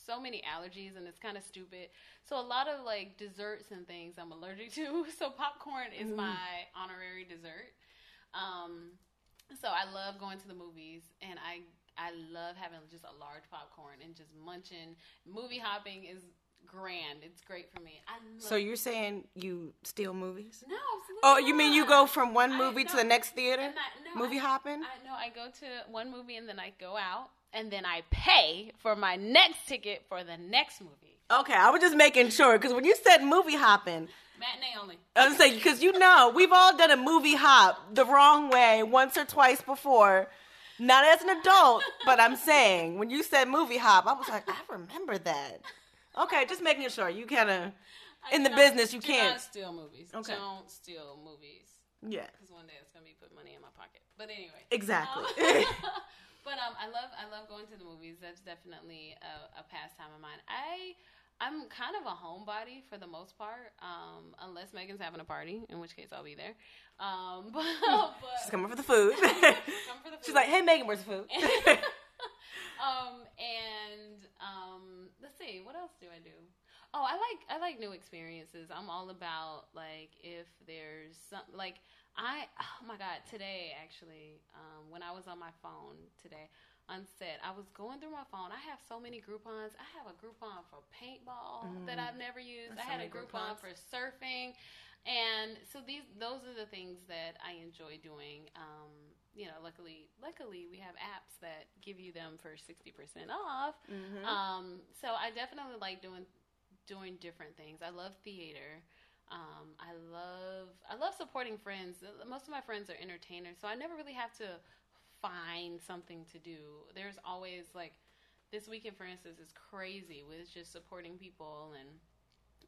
so many allergies and it's kind of stupid. So a lot of like desserts and things I'm allergic to. So popcorn is my honorary dessert. Um. So I love going to the movies and I I love having just a large popcorn and just munching. Movie hopping is grand. It's great for me. I love So you're saying you steal movies? no, absolutely Oh, you mean you go from one movie to the next theater? and I- no, movie I- hopping? I know. I go to one movie and then I go out and then I pay for my next ticket for the next movie. Okay, I was just making sure because when you said movie hopping, Matinee only. I was saying because you know we've all done a movie hop the wrong way once or twice before. Not as an adult, but I'm saying when you said movie hop, I was like, I remember that. Okay, just making sure you kind of in the business you can't. not steal movies. Okay. Don't steal movies Yeah, because one day it's gonna be put money in my pocket. But anyway. exactly. Um, but um, I love I love going to the movies. That's definitely a, a pastime of mine. I I'm kind of a homebody for the most part, um, unless Megan's having a party, in which case I'll be there. Um, but, but She's coming for the food. come for the She's like, hey, Megan, where's the food? um, and um, let's see, what else do I do? Oh, I like I like new experiences. I'm all about like if there's some like I oh my god today actually um, when I was on my phone today on set I was going through my phone. I have so many Groupons. I have a Groupon for paintball that I've never used. That's I so had a Groupon Groupons. for surfing, and so these those are the things that I enjoy doing. Um, you know, luckily, luckily we have apps that give you them for sixty percent off. Mhm. Um, so I definitely like doing doing different things. I love theater. Um, I love I love supporting friends. Most of my friends are entertainers, so I never really have to find something to do. There's always like this weekend, for instance, is crazy with just supporting people and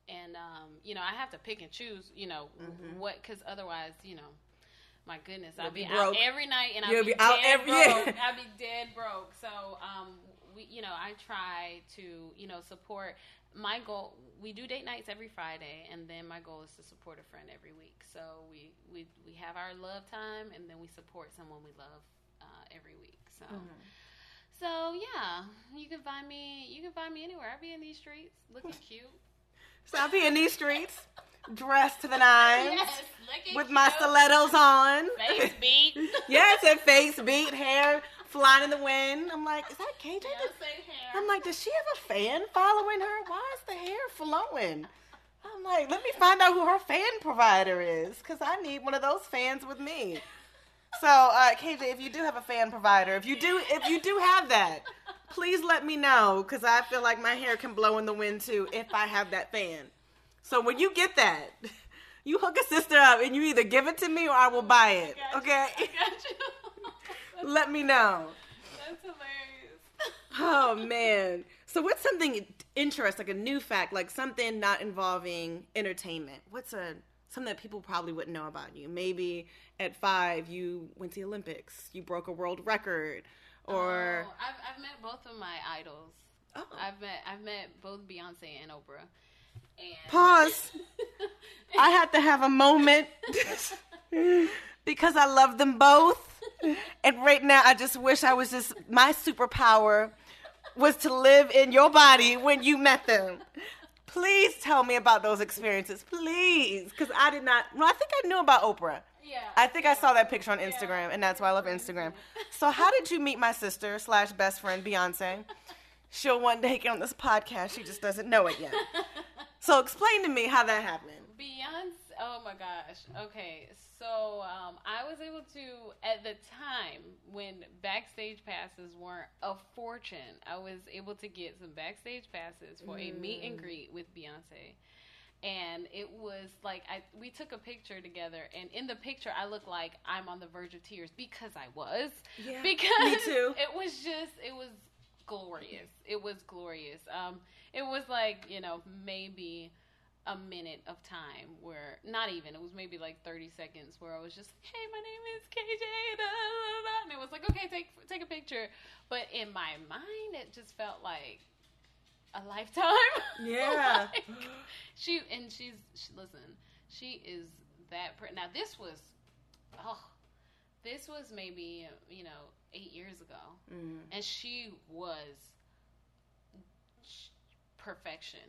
and um, you know I have to pick and choose. You know Mhm. what because otherwise, you know. My goodness, You'll I'd be be, out every night, and You'll be, be out dead every- broke. I'd be dead broke. So, um, we, you know, I try to, you know, support. My goal, we do date nights every Friday, and then my goal is to support a friend every week. So we we we have our love time, and then we support someone we love every week. So. Mm-hmm. So yeah, you can find me. You can find me anywhere. I'll be in these streets, looking cute. So I'll be in these streets, dressed to the nines, Yes, with my stilettos on. Face beat. yes, and face beat, hair flying in the wind. I'm like, is that KJ? Hair. I'm like, does she have a fan following her? Why is the hair flowing? I'm like, let me find out who her fan provider is, because I need one of those fans with me. So, uh, KJ, if you do have a fan provider, if you do, if you do have that, please let me know, because I feel like my hair can blow in the wind too if I have that fan. So when you get that, you hook a sister up and you either give it to me or I will buy it. Okay? I got you. Let me know. That's hilarious. Oh man. So what's something interesting, like a new fact, like something not involving entertainment? What's a something that people probably wouldn't know about you? Maybe at five you went to the Olympics, you broke a world record, or Oh, I've, I've met both of my idols. Oh. I've met I've met both Beyonce and Oprah. And Pause. I had to have a moment because I love them both. And right now I just wish I was just my superpower was to live in your body when you met them. Please tell me about those experiences, please, because I did not. Well, I think I knew about Oprah. yeah, I think I saw that picture on Instagram, and that's why I love Instagram. So, how did you meet my sister slash best friend Beyonce? She'll one day get on this podcast. She just doesn't know it yet. So, explain to me how that happened. Beyonce. Oh my gosh. Okay, so um, I was able to at the time when backstage passes weren't a fortune. I was able to get some backstage passes for a meet and greet with Beyonce. And it was like I we took a picture together, and in the picture I look like I'm on the verge of tears because I was. Yeah, because me too. It was just it was glorious. It was glorious. Um, it was like you know maybe a minute of time where not even it was maybe like 30 seconds where I was just hey my name is KJ da, da, da, da," and it was like okay take take a picture but in my mind it just felt like a lifetime Yeah. Like, she and she's she, listen she is that pre- now this was oh this was maybe you know eight years ago Mm. and she was perfection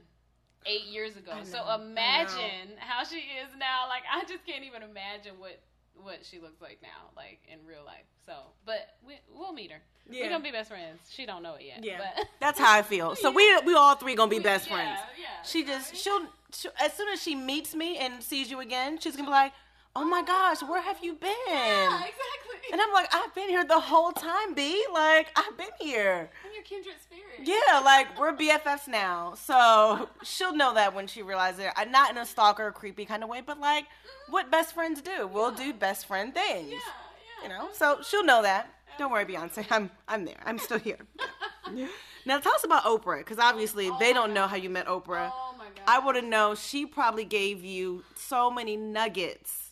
eight years ago. I So know, I know. imagine how she is now. Like I just can't even imagine what what she looks like now, like in real life. So, but we, we'll meet her. Yeah. We're gonna be best friends. She don't know it yet. Yeah, but that's how I feel. So we we all three gonna be We- best yeah, friends. Yeah, She just she'll, she as soon as she meets me and sees you again, she's gonna be like, "Oh my gosh, where have you been?" yeah, exactly. And I'm like, "I've been here the whole time, B. Like I've been here." I'm your kindred spirit. Yeah, like we're BFFs now, so she'll know that when she realizes it. I not in a stalker, creepy kind of way, but like mm-hmm. what best friends do. We'll do best friend things. yeah, yeah. You know, so she'll know that. Don't worry, Beyonce. I'm I'm there. I'm still here. now tell us about Oprah, because obviously oh they don't know how you met Oprah. Oh my god. I want to know. She probably gave you so many nuggets Oh.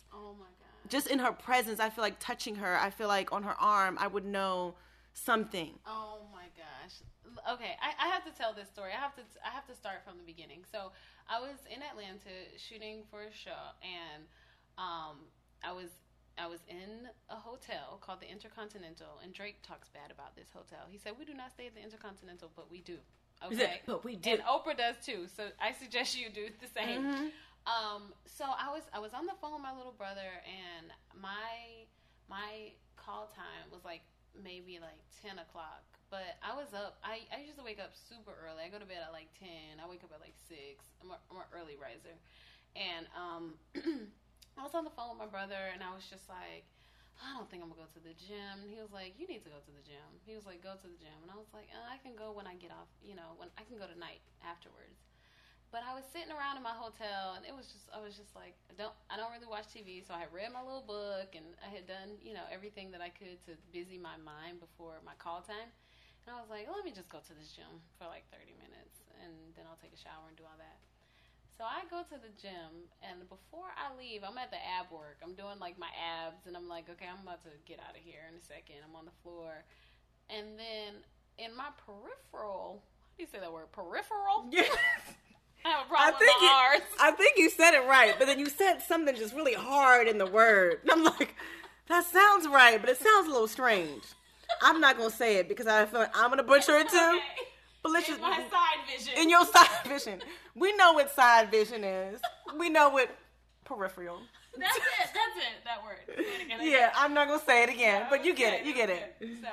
Just in her presence. I feel like touching her. I feel like on her arm, I would know something. Oh my gosh. okay, I, I have to tell this story. I have to I have to start from the beginning. So I was in Atlanta shooting for a show, and um, I was I was in a hotel called the Intercontinental, and Drake talks bad about this hotel. He said we do not stay at the Intercontinental, but we do. Okay, but we do. and Oprah does too. So I suggest you do the same. Mhm. Um, so I was I was on the phone with my little brother, and my my call time was like maybe like ten o'clock. But I was up. I I used to wake up super early. I go to bed at like ten. I wake up at like six. I'm a, I'm an early riser, and um, I was on the phone with my brother, and I was just like. I don't think I'm gonna go to the gym. And He was like, "You need to go to the gym." He was like, "Go to the gym," and I was like, uh, "I can go when I get off. You know, when I can go tonight afterwards." But I was sitting around in my hotel, and it was just I was just like I don't I don't really watch TV, so I had read my little book, and I had done you know everything that I could to busy my mind before my call time. And I was like, let me just go to this gym for like 30 minutes, and then I'll take a shower and do all that. So I go to the gym, and before I leave, I'm at the ab work. I'm doing like my abs, and I'm like, okay, I'm about to get out of here in a second. I'm on the floor, and then in my peripheral, how do you say that word? Peripheral. Yes. I have a I problem think with you, I think you said it right, but then you said something just really hard in the word. And I'm like, that sounds right, but it sounds a little strange. I'm not gonna say it because I feel like I'm gonna butcher it too. Okay. But let's In just my side vision. in your side vision. We know what side vision is. We know what peripheral. That's it. That's it. That word. It again. Yeah, I'm not gonna say it again, but you get Okay, it. You get it. So,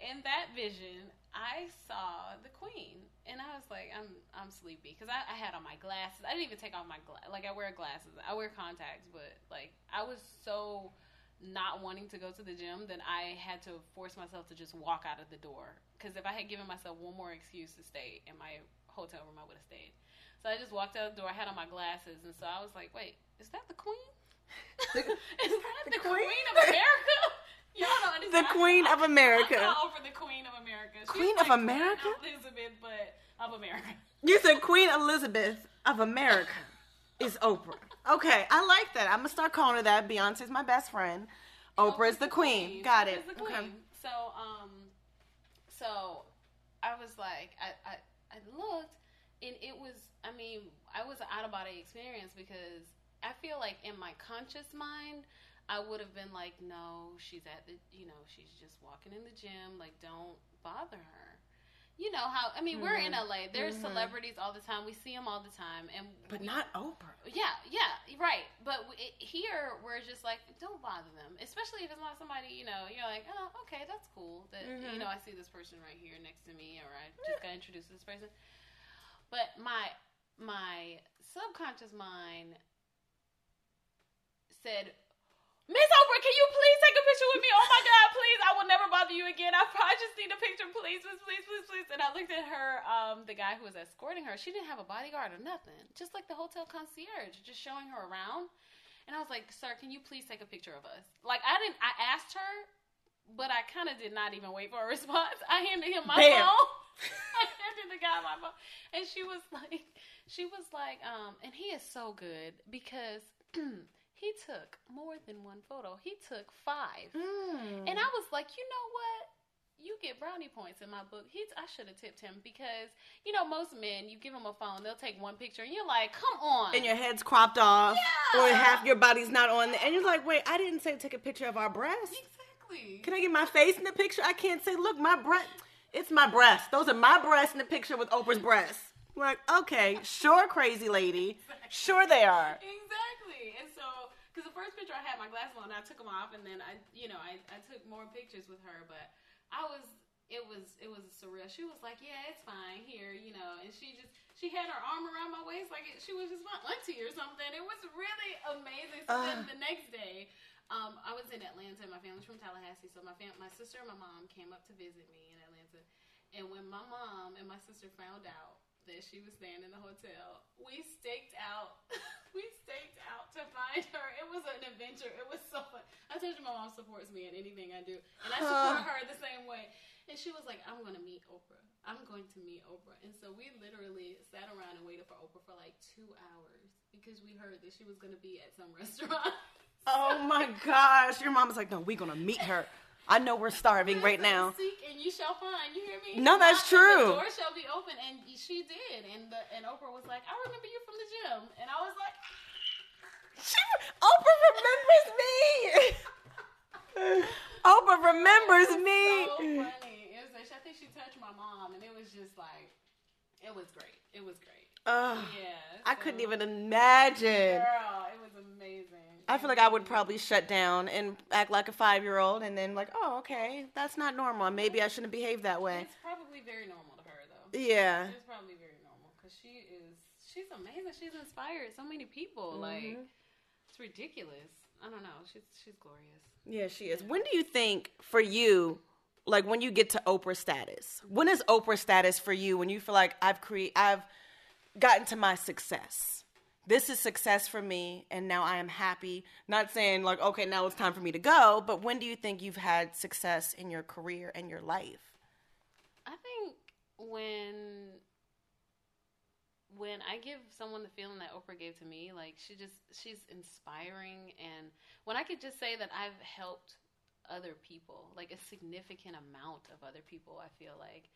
in that vision, I saw the queen, and I was like, I'm I'm sleepy because I, I had on my glasses. I didn't even take off my gla- like I wear glasses. I wear contacts, but like I was so not wanting to go to the gym that I had to force myself to just walk out of the door. Because if I had given myself one more excuse to stay in my hotel room, I would have stayed. So I just walked out the door. I had on my glasses, and so I was like, "Wait, is that the queen? is that the, The queen? queen? of America? Y'all don't understand. The Queen of America. I'm not over the Queen of America. She's Queen like of America? Queen Elizabeth, but of America. You said Queen Elizabeth of America is Oprah. Okay, I like that. I'm gonna start calling her that. Beyonce's my best friend. Oprah is the queen. Got it. Oprah's the queen. Okay. So, um, so I was like, I, I, I looked, and it was. I mean, I was an out of body experience because I feel like in my conscious mind, I would have been like, no, she's at the, you know, she's just walking in the gym. Like, don't bother her. You know how? I mean, we're in Mhm. LA. There's Mhm. celebrities all the time. We see them all the time, and But we- not Oprah. yeah, yeah, right. But it, here, we're just like, don't bother them, especially if it's not somebody you know. You're like, oh, okay, that's cool. That you Mhm. know, I see this person right here next to me, or I just got introduced to this person. But my my subconscious mind said, Miss Oprah, can you please take a picture with me? Oh my God, please! I will never bother you again. I probably just need a picture, please, please, please, please, please. And I looked at her, um, the guy who was escorting her. She didn't have a bodyguard or nothing, just like the hotel concierge, just showing her around. And I was like, "Sir, can you please take a picture of us?" Like I didn't. I asked her, but I kind of did not even wait for a response. I handed him my Bam. phone. I handed the guy my phone, and she was like, she was like, um, and he is so good because. He took more than one photo. He took five. Mm. And I was like, you know what? You get brownie points in my book. He's I should have tipped him because you know most men, you give them a phone, they'll take one picture, and you're like, come on. and your head's cropped off, Yeah. or half your body's not on there, and you're like, wait, I didn't say take a picture of our breasts. exactly. Can I get my face in the picture? I can't say, look, my breast. It's my breast. Those are my breasts in the picture with Oprah's breasts. Like, okay, sure, crazy lady. Sure they are. Exactly. And so, because the first picture I had my glasses on, and I took them off, and then I, you know, I, I took more pictures with her, but I was, it was, it was surreal. She was like, yeah, it's fine here, you know, and she just, she had her arm around my waist like it, she was just my auntie or something. It was really amazing. So then Uh. the next day, um, I was in Atlanta. and My family's from Tallahassee, so my fam- my sister and my mom came up to visit me in Atlanta. And when my mom and my sister found out that she was staying in the hotel, we staked out. we staked out to find her. It was an adventure. It was so fun. I told you my mom supports me in anything I do, and I support uh. her the same way. And she was like, "I'm going to meet Oprah. I'm going to meet Oprah." And so we literally sat around and waited for Oprah for like two hours because we heard that she was going to be at some restaurant. Oh my gosh. Your mom's like, no, we're going to meet her. I know we're starving right now. Seek and you shall find. You hear me? No, that's and true. The door shall be open, and she did. And the, and Oprah was like, "I remember you from the gym," and I was like, She, Oprah remembers me. Oprah remembers So me. funny. It was, so funny. I think she touched my mom, and it was just like, it was great. It was great. Ugh, Yeah. I couldn't even imagine. Girl, it was amazing. I feel like I would probably shut down and act like a five year old and then, like, oh, okay, that's not normal. Maybe I shouldn't behave that way. It's probably very normal to her, though. Yeah. It's probably very normal because she is. She's amazing. She's inspired so many people. Like Mhm. it's ridiculous. I don't know. She's she's glorious. Yeah, she is. When do you think for you, like when you get to Oprah status, when is Oprah status for you? When you feel like I've cre- I've gotten to my success. This is success for me, and now I am happy. Not saying like, okay, now it's time for me to go, but when do you think you've had success in your career and your life? I think when when I give someone the feeling that Oprah gave to me, like she just she's inspiring and when I could just say that I've helped other people, like a significant amount of other people, I feel like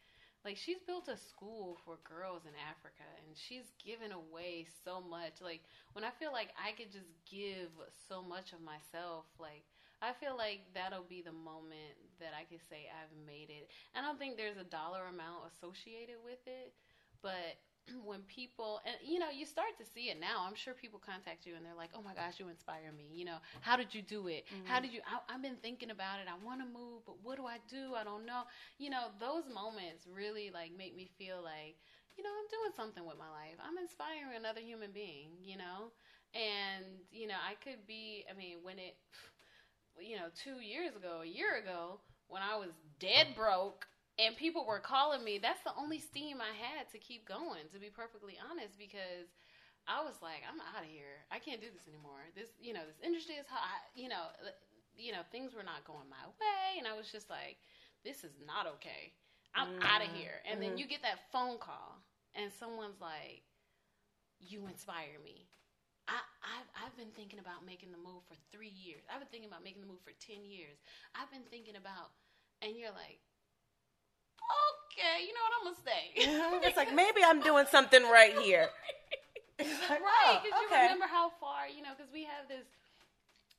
like she's built a school for girls in Africa and she's given away so much. Like when I feel like I could just give so much of myself, like I feel like that'll be the moment that I could say I've made it. I don't think there's a dollar amount associated with it, but when people and you know you start to see it now. I'm sure people contact you and they're like oh my gosh you inspire me. You know how did you do it? How mm-hmm. did you I, i've been thinking about it. I want to move but what do i do? I don't know. You know those moments really like make me feel like you know i'm doing something with my life. I'm inspiring another human being you know? And you know i could be i mean when it you know two years ago a year ago when i was dead broke and people were calling me that's the only steam i had to keep going to be perfectly honest because i was like i'm out of here i can't do this anymore this you know this industry is hot you know you know things were not going my way and i was just like this is not okay i'm Mhm. out of here and then Mhm. you get that phone call and someone's like you inspire me I, I've, I've been thinking about making the move for three years. I've been thinking about making the move for 10 years. I've been thinking about, and you're like, okay, you know what? I'm to stay. it's like maybe I'm doing something right here. Like, right oh, because okay. you remember how far you know because we have this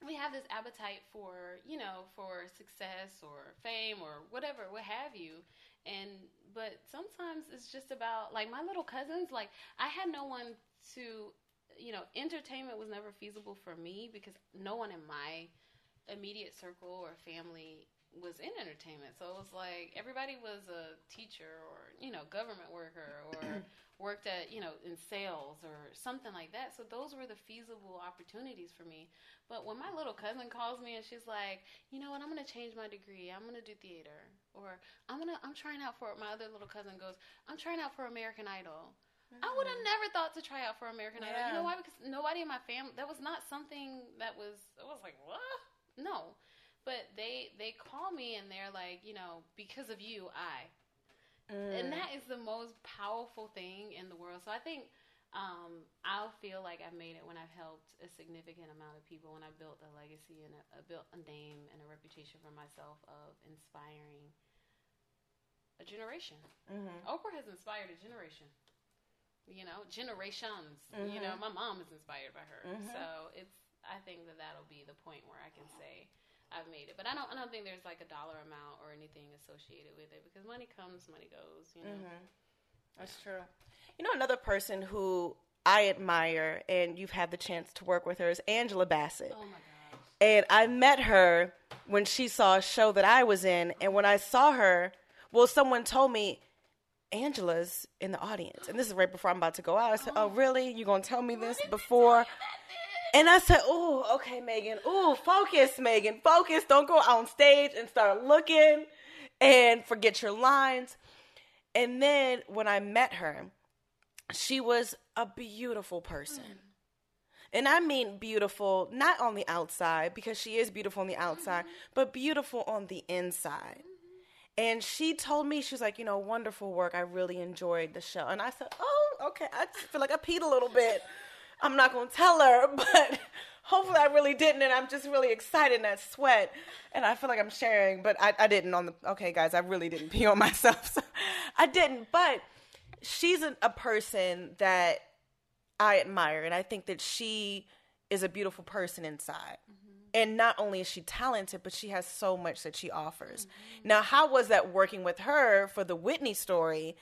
we have this appetite for you know for success or fame or whatever what have you and but sometimes it's just about like my little cousins like i had no one to you know entertainment was never feasible for me because no one in my immediate circle or family was in entertainment. So it was like everybody was a teacher or you know government worker or worked at you know in sales or something like that. So those were the feasible opportunities for me. But when my little cousin calls me and she's like you know what? I'm going to change my degree. I'm going to do theater. Or i'm going to i'm trying out for my other little cousin goes i'm trying out for american idol. I would have mm. never thought to try out for american idol. You know why? Because nobody in my family that was not something that was i was like what? No but they they call me and they're like you know because of you i Mm. and that is the most powerful thing in the world. So I think um, I'll feel like I've made it when I've helped a significant amount of people, when I built a legacy and a, a built a name and a reputation for myself of inspiring a generation. Mhm. Oprah has inspired a generation. You know, generations. You know, Mhm. my mom is inspired by her. Mhm. So it's. I think that that'll be the point where I can say I've made it. But I don't. I don't think there's like a dollar amount or anything associated with it because money comes, money goes. You know. Mhm. That's true. You know, another person who I admire and you've had the chance to work with her is Angela Bassett. Oh my gosh. And I met her when she saw a show that I was in. And when I saw her, well, someone told me, Angela's in the audience. And this is right before I'm about to go out. I said, Oh, really? you going to tell me this before? And I said, Oh, okay, Megan. Oh, focus, Megan. Focus. Don't go on stage and start looking and forget your lines. And then when I met her, she was a beautiful person. And I mean beautiful, not on the outside, because she is beautiful on the outside, mm-hmm. but beautiful on the inside. And she told me, she was like, you know, wonderful work. I really enjoyed the show. And I said, oh, okay. I just feel like I peed a little bit. I'm not going to tell her, but hopefully I really didn't, and I'm just really excited and I sweat, and I feel like I'm sharing, but I, I didn't on the. Okay, guys, I really didn't pee on myself, so I didn't. But she's an, a person that I admire, and I think that she is a beautiful person inside. Mm-hmm. And not only is she talented, but she has so much that she offers. Mm-hmm. Now, how was that working with her for the Whitney story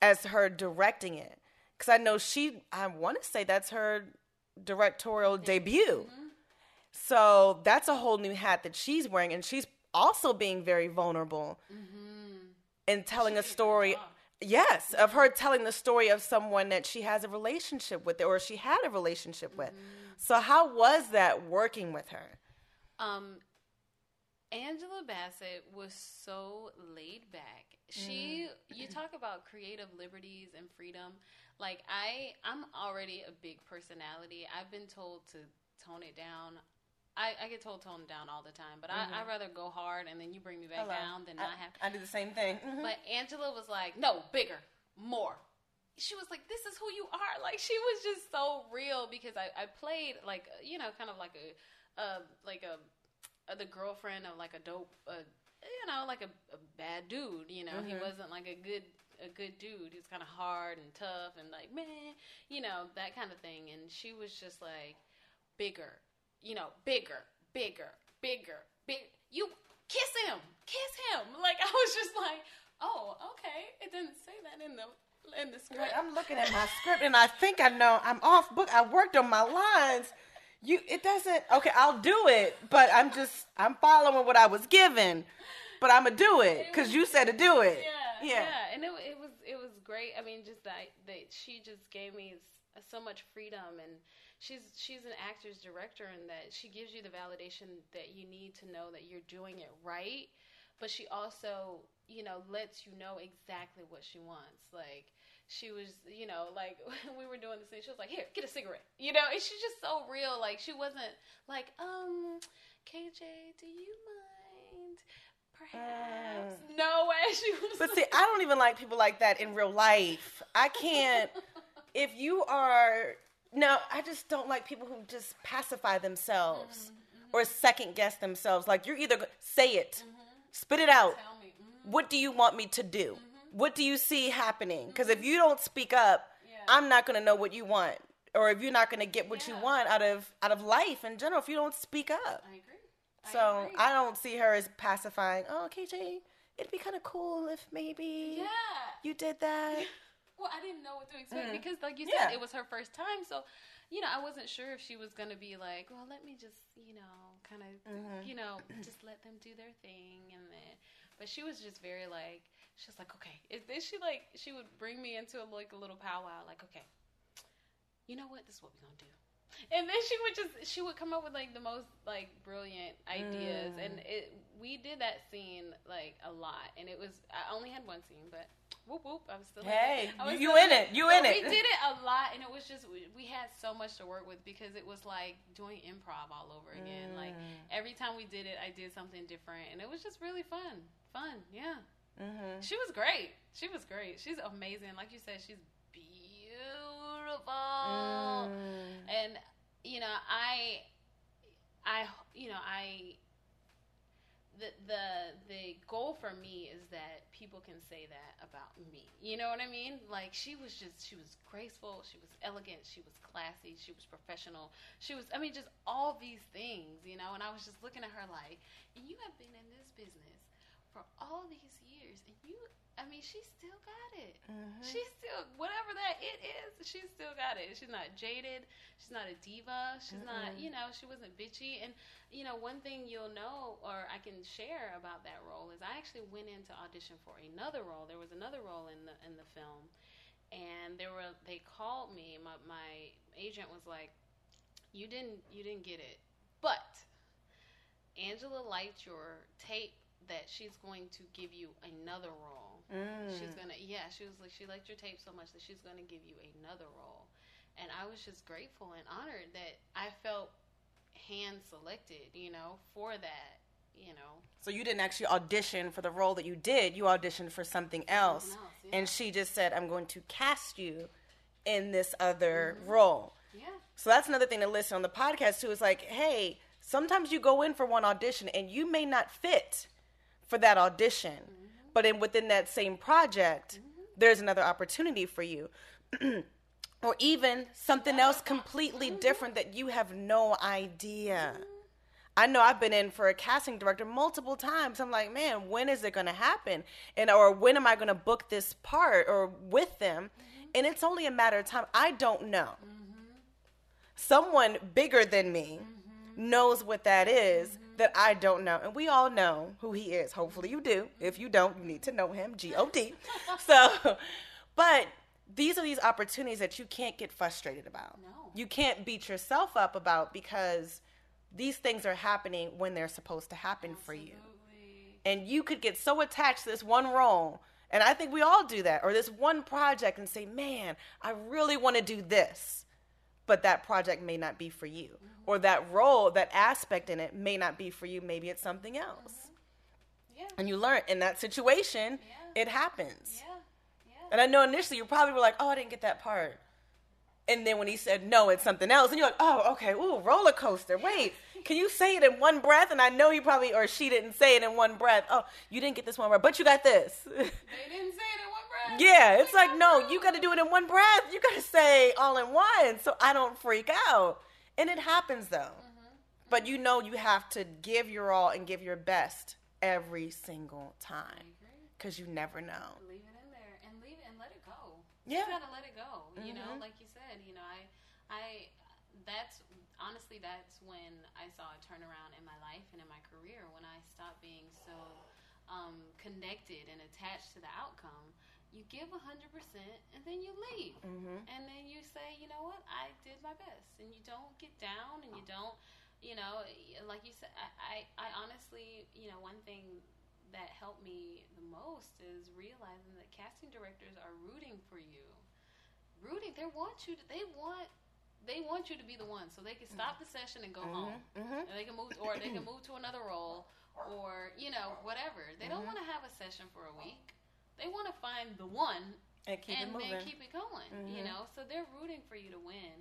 as her directing it? Because I know she, I want to say that's her directorial debut. Mm-hmm. So that's a whole new hat that she's wearing, and she's also being very vulnerable mm-hmm. and telling a story. Yes, of her mm-hmm. telling the story of someone that she has a relationship with, or she had a relationship with. So how was that working with her? Um, Angela Bassett was so laid back. She, mm. you talk about creative liberties and freedom. Like I, I'm already a big personality. I've been told to tone it down. I, I get told tone it down all the time, but I, I'd rather go hard and then you bring me back Hello. down than I, not have. I do the same thing. Mhm. But Angela was like, no, bigger, more. She was like, this is who you are. Like she was just so real because I, I played like you know kind of like a, uh, like a, uh, the girlfriend of like a dope, uh, you know, like a, a bad dude. You know, he wasn't like a good a good dude. Was kind of hard and tough and like man, you know that kind of thing. And she was just like bigger, you know, bigger, bigger, bigger, big. You kiss him, kiss him. Like I was just like, oh, okay. It didn't say that in the in the script. Right, I'm looking at my script and I think I know I'm off book. I worked on my lines. You, it doesn't. Okay, I'll do it, but I'm just I'm following what I was given, but I'm gonna do it because you said to do it. yeah, yeah, and it, it was it was great. I mean, just that that she just gave me so much freedom, and she's she's an actor's director, and that she gives you the validation that you need to know that you're doing it right, but she also you know lets you know exactly what she wants, like. She was, you know, like we were doing the scene, she was like, "Here, get a cigarette," you know, and she's just so real. Like she wasn't like, um, KJ, do you mind? Perhaps. Uh. no way. She was. But see, I don't even like people like that in real life. I can't. if you are no, I just don't like people who just pacify themselves mm-hmm, mm-hmm. or second guess themselves. Like you're either say it, mm-hmm. spit it out. Tell me. Mhm. What do you want me to do? What do you see happening? Because if you don't speak up, Yeah. I'm not going to know what you want, or if you're not going to get what you want out of out of life in general. If you don't speak up, I agree. I so agree. I don't see her as pacifying. Oh, KJ, it'd be kind of cool if maybe yeah. you did that. Well, I didn't know what to expect Mhm. because, like you Yeah. said, it was her first time. So, you know, I wasn't sure if she was gonna be like, "Well, let me just, you know, kind of, Mhm. you know, just let them do their thing," and then, but she was just very like, she's like, "Okay," is this she like she would bring me into a, like a little powwow, like, "Okay, you know what? This is what we're gonna do." And then she would just she would come up with like the most like brilliant ideas, Mm. and it we did that scene like a lot, and it was I only had one scene, but whoop whoop, I was still in it. Hey, you still in it, you in it. We did it a lot, and it was just we, we had so much to work with because it was like doing improv all over again. Like Mm. every time we did it, I did something different, and it was just really fun. Fun, yeah. Mm-hmm. She was great. She was great. She's amazing. Like you said, she's beautiful. Mm. And you know, I, I, you know, I. The the the goal for me is that people can say that about me. You know what I mean? Like she was just she was graceful, she was elegant, she was classy, she was professional. She was I mean just all these things, you know, and I was just looking at her like, you have been in this business for all these years and you I mean she still got it. Mhm. She's still whatever that it is. she still got it. She's not jaded. She's not a diva. She's not, you know, she wasn't bitchy. And you know, one thing you'll know, or I can share about that role is I actually went in to audition for another role. There was another role in the in the film, and there were they called me. My my agent was like, "You didn't you didn't get it, but Angela liked your tape." That she's going to give you another role. Mm. She's gonna, yeah. She was like, she liked your tape so much that she's gonna give you another role, and I was just grateful and honored that I felt hand selected, you know, for that, you know. So you didn't actually audition for the role that you did. You auditioned for something else, Something else, yeah. and she just said, "I'm going to cast you in this other Mm-hmm. role." Yeah, So that's another thing to listen on the podcast too. Is like, hey, sometimes you go in for one audition and you may not fit for that audition, mm-hmm. but in within that same project, mm-hmm. there's another opportunity for you. or even something else completely mm-hmm. different that you have no idea. Mm-hmm. I know I've been in for a casting director multiple times. I'm like, man, when is it going to happen? And or when am I going to book this part or with them? Mm-hmm. And it's only a matter of time. I don't know. Mm-hmm. Someone bigger than me mm-hmm. knows what that is. That I don't know. And we all know who he is. Hopefully you do. If you don't, you need to know him. G O D. so, but these are these opportunities that you can't get frustrated about. No. You can't beat yourself up about because these things are happening when they're supposed to happen Absolutely. for you. And you could get so attached to this one role, and I think we all do that, or this one project and say, man, I really want to do this. But that project may not be for you. Mm-hmm. Or that role, that aspect in it may not be for you. Maybe it's something else. Mm-hmm. Yeah. And you learn in that situation, yeah. it happens. Yeah. And I know initially you probably were like, oh, I didn't get that part. And then when he said no, it's something else, and you're like, oh, okay, ooh, roller coaster. Wait, can you say it in one breath? And I know he probably or she didn't say it in one breath. Oh, you didn't get this one breath, but you got this. They didn't say it in one breath. Yeah, it's like no, you got to do it in one breath. You got to say all in one, so I don't freak out. And it happens though. Mm-hmm. But you know you have to give your all and give your best every single time because you never know. Leave it in there and leave it and let it go. Yeah, you gotta let it go. Mm-hmm. You know, mm-hmm. like you said, you know, I, I, that's honestly, that's when I saw a turnaround in my life and in my career when I stopped being so um, connected and attached to the outcome. You give 100% and then you leave. Mm-hmm. And then you say, you know what, I did my best. And you don't get down and you don't, you know, like you said, I, I, I honestly, you know, one thing that helped me the most is realizing that casting directors are rooting for you. Rooting, they want you to, they want they want you to be the one, so they can stop the session and go mm-hmm, home, mm-hmm. and they can move, or they can move to another role, or you know whatever. They don't mm-hmm. want to have a session for a week. They want to find the one and keep and, it moving, and keep it going. You mm-hmm. know, so they're rooting for you to win.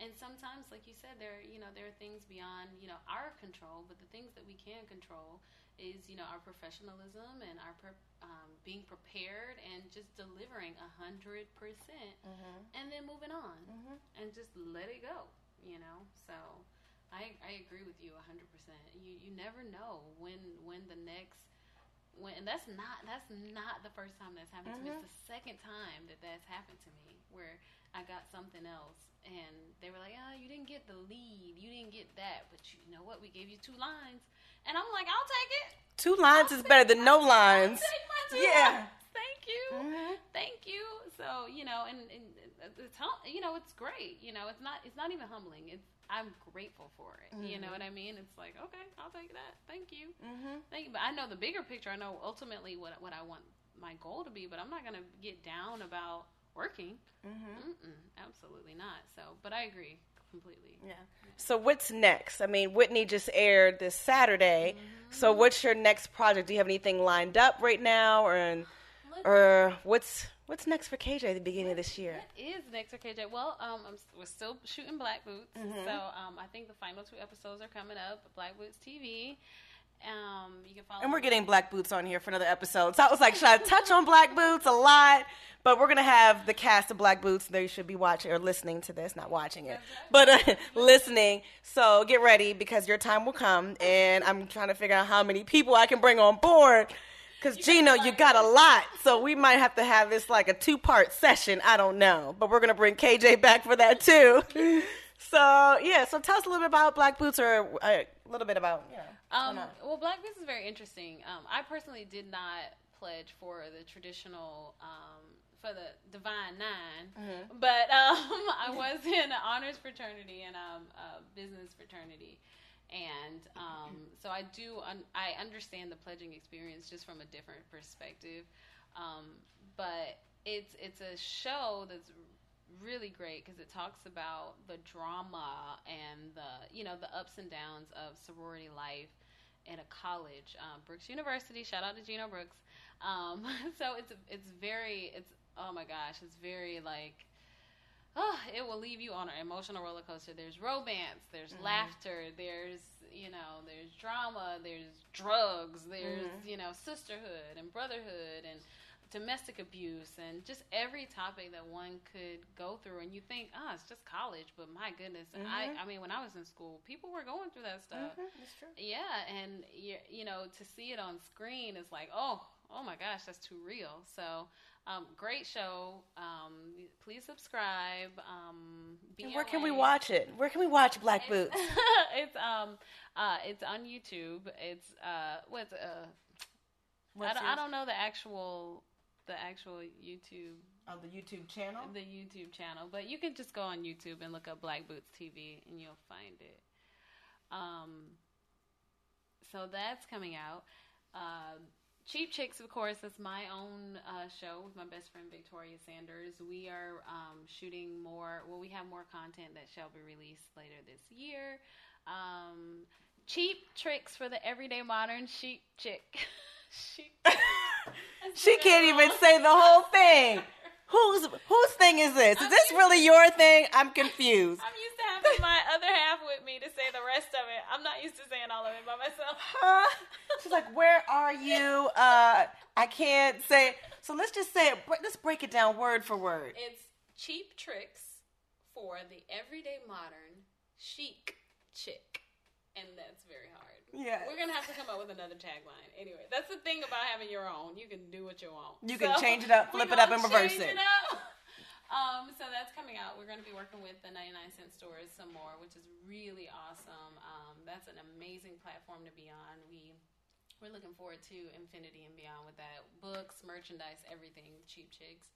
And sometimes, like you said, there you know there are things beyond you know our control, but the things that we can control is you know our professionalism and our um, being prepared and just delivering a hundred percent, mm-hmm. and then moving on mm-hmm. and just let it go. You know, so I I agree with you a hundred percent. You you never know when when the next when and that's not that's not the first time that's happened mm-hmm. to me. It's mm-hmm. the second time that that's happened to me where I got something else and they were like, "Oh, you didn't get the lead. You didn't get that, but you know what? We gave you two lines." And I'm like, "I'll take it." Two lines is better than no lines. yeah. Lines. Thank you. Mm-hmm. Thank you. So, you know, and, and it's you know, it's great. You know, it's not it's not even humbling. It's I'm grateful for it. Mm-hmm. You know mm-hmm. what I mean? It's like, okay, I'll take that. Thank you. Mm-hmm. Thank you. But I know the bigger picture. I know ultimately what what I want my goal to be, but I'm not going to get down about working. Mm-hmm. absolutely not. So, but I agree completely. Yeah. So what's next? I mean, Whitney just aired this Saturday. Mm-hmm. So what's your next project? Do you have anything lined up right now, or or what's what's next for KJ at the beginning what, of this year? What is next for KJ? Well, um, I'm, we're still shooting Black Boots, mm-hmm. so um, I think the final two episodes are coming up. Black Boots TV. Um, you can follow. And we're getting Black Boots on here for another episode. So I was like, should I touch on Black Boots a lot? But we're gonna have the cast of Black Boots. They should be watching or listening to this, not watching it, but uh, listening. So get ready because your time will come, and I'm trying to figure out how many people I can bring on board. Because Gino, you got a lot, so we might have to have this like a two-part session. I don't know, but we're gonna bring KJ back for that too. so yeah, so tell us a little bit about Black Boots, or uh, a little bit about you know. Um, well, Black Boots is very interesting. Um, I personally did not pledge for the traditional um, for the Divine 9 mm-hmm. but um, I was in an honors fraternity and um, a business fraternity, and um, so I do un- I understand the pledging experience just from a different perspective, um, but it's it's a show that's really great because it talks about the drama and the you know the ups and downs of sorority life at a college, um, Brooks University. Shout out to Gino Brooks. Um, so it's it's very it's oh my gosh, it's very like oh, it will leave you on an emotional roller coaster. There's romance, there's mm-hmm. laughter, there's you know, there's drama, there's drugs, there's mm-hmm. you know, sisterhood and brotherhood and domestic abuse and just every topic that one could go through and you think oh it's just college but my goodness mm-hmm. i i mean when i was in school people were going through that stuff mm-hmm. that's true yeah and you you know to see it on screen is like oh oh my gosh that's too real so um, great show. Um, please subscribe. Um, where can we watch it? Where can we watch Black Boots? it's um, uh, it's on YouTube. It's uh, what's uh, I don't, I don't know the actual the actual YouTube on the YouTube channel. The YouTube channel, but you can just go on YouTube and look up Black Boots TV, and you'll find it. Um, so that's coming out. Uh, Cheap Chicks, of course, is my own uh, show with my best friend Victoria Sanders. We are um, shooting more. Well, we have more content that shall be released later this year. Um, cheap tricks for the everyday modern sheep chick. sheep. she can't even say the whole thing. Whose whose thing is this? Is I'm this really your thing? I'm confused. I'm used to having my other half with me to say the rest of it. I'm not used to saying all of it by myself. Huh? She's like, "Where are you?" Uh, I can't say. So let's just say it. Let's break it down word for word. It's cheap tricks for the everyday modern chic chick, and that's very hard. Yeah. We're gonna have to come up with another tagline. Anyway, that's the thing about having your own. You can do what you want. You so, can change it up, flip it up, and reverse it. it um, so that's coming out. We're going to be working with the 99 cent stores some more, which is really awesome. Um, that's an amazing platform to be on. We we're looking forward to infinity and beyond with that. Books, merchandise, everything. Cheap chicks.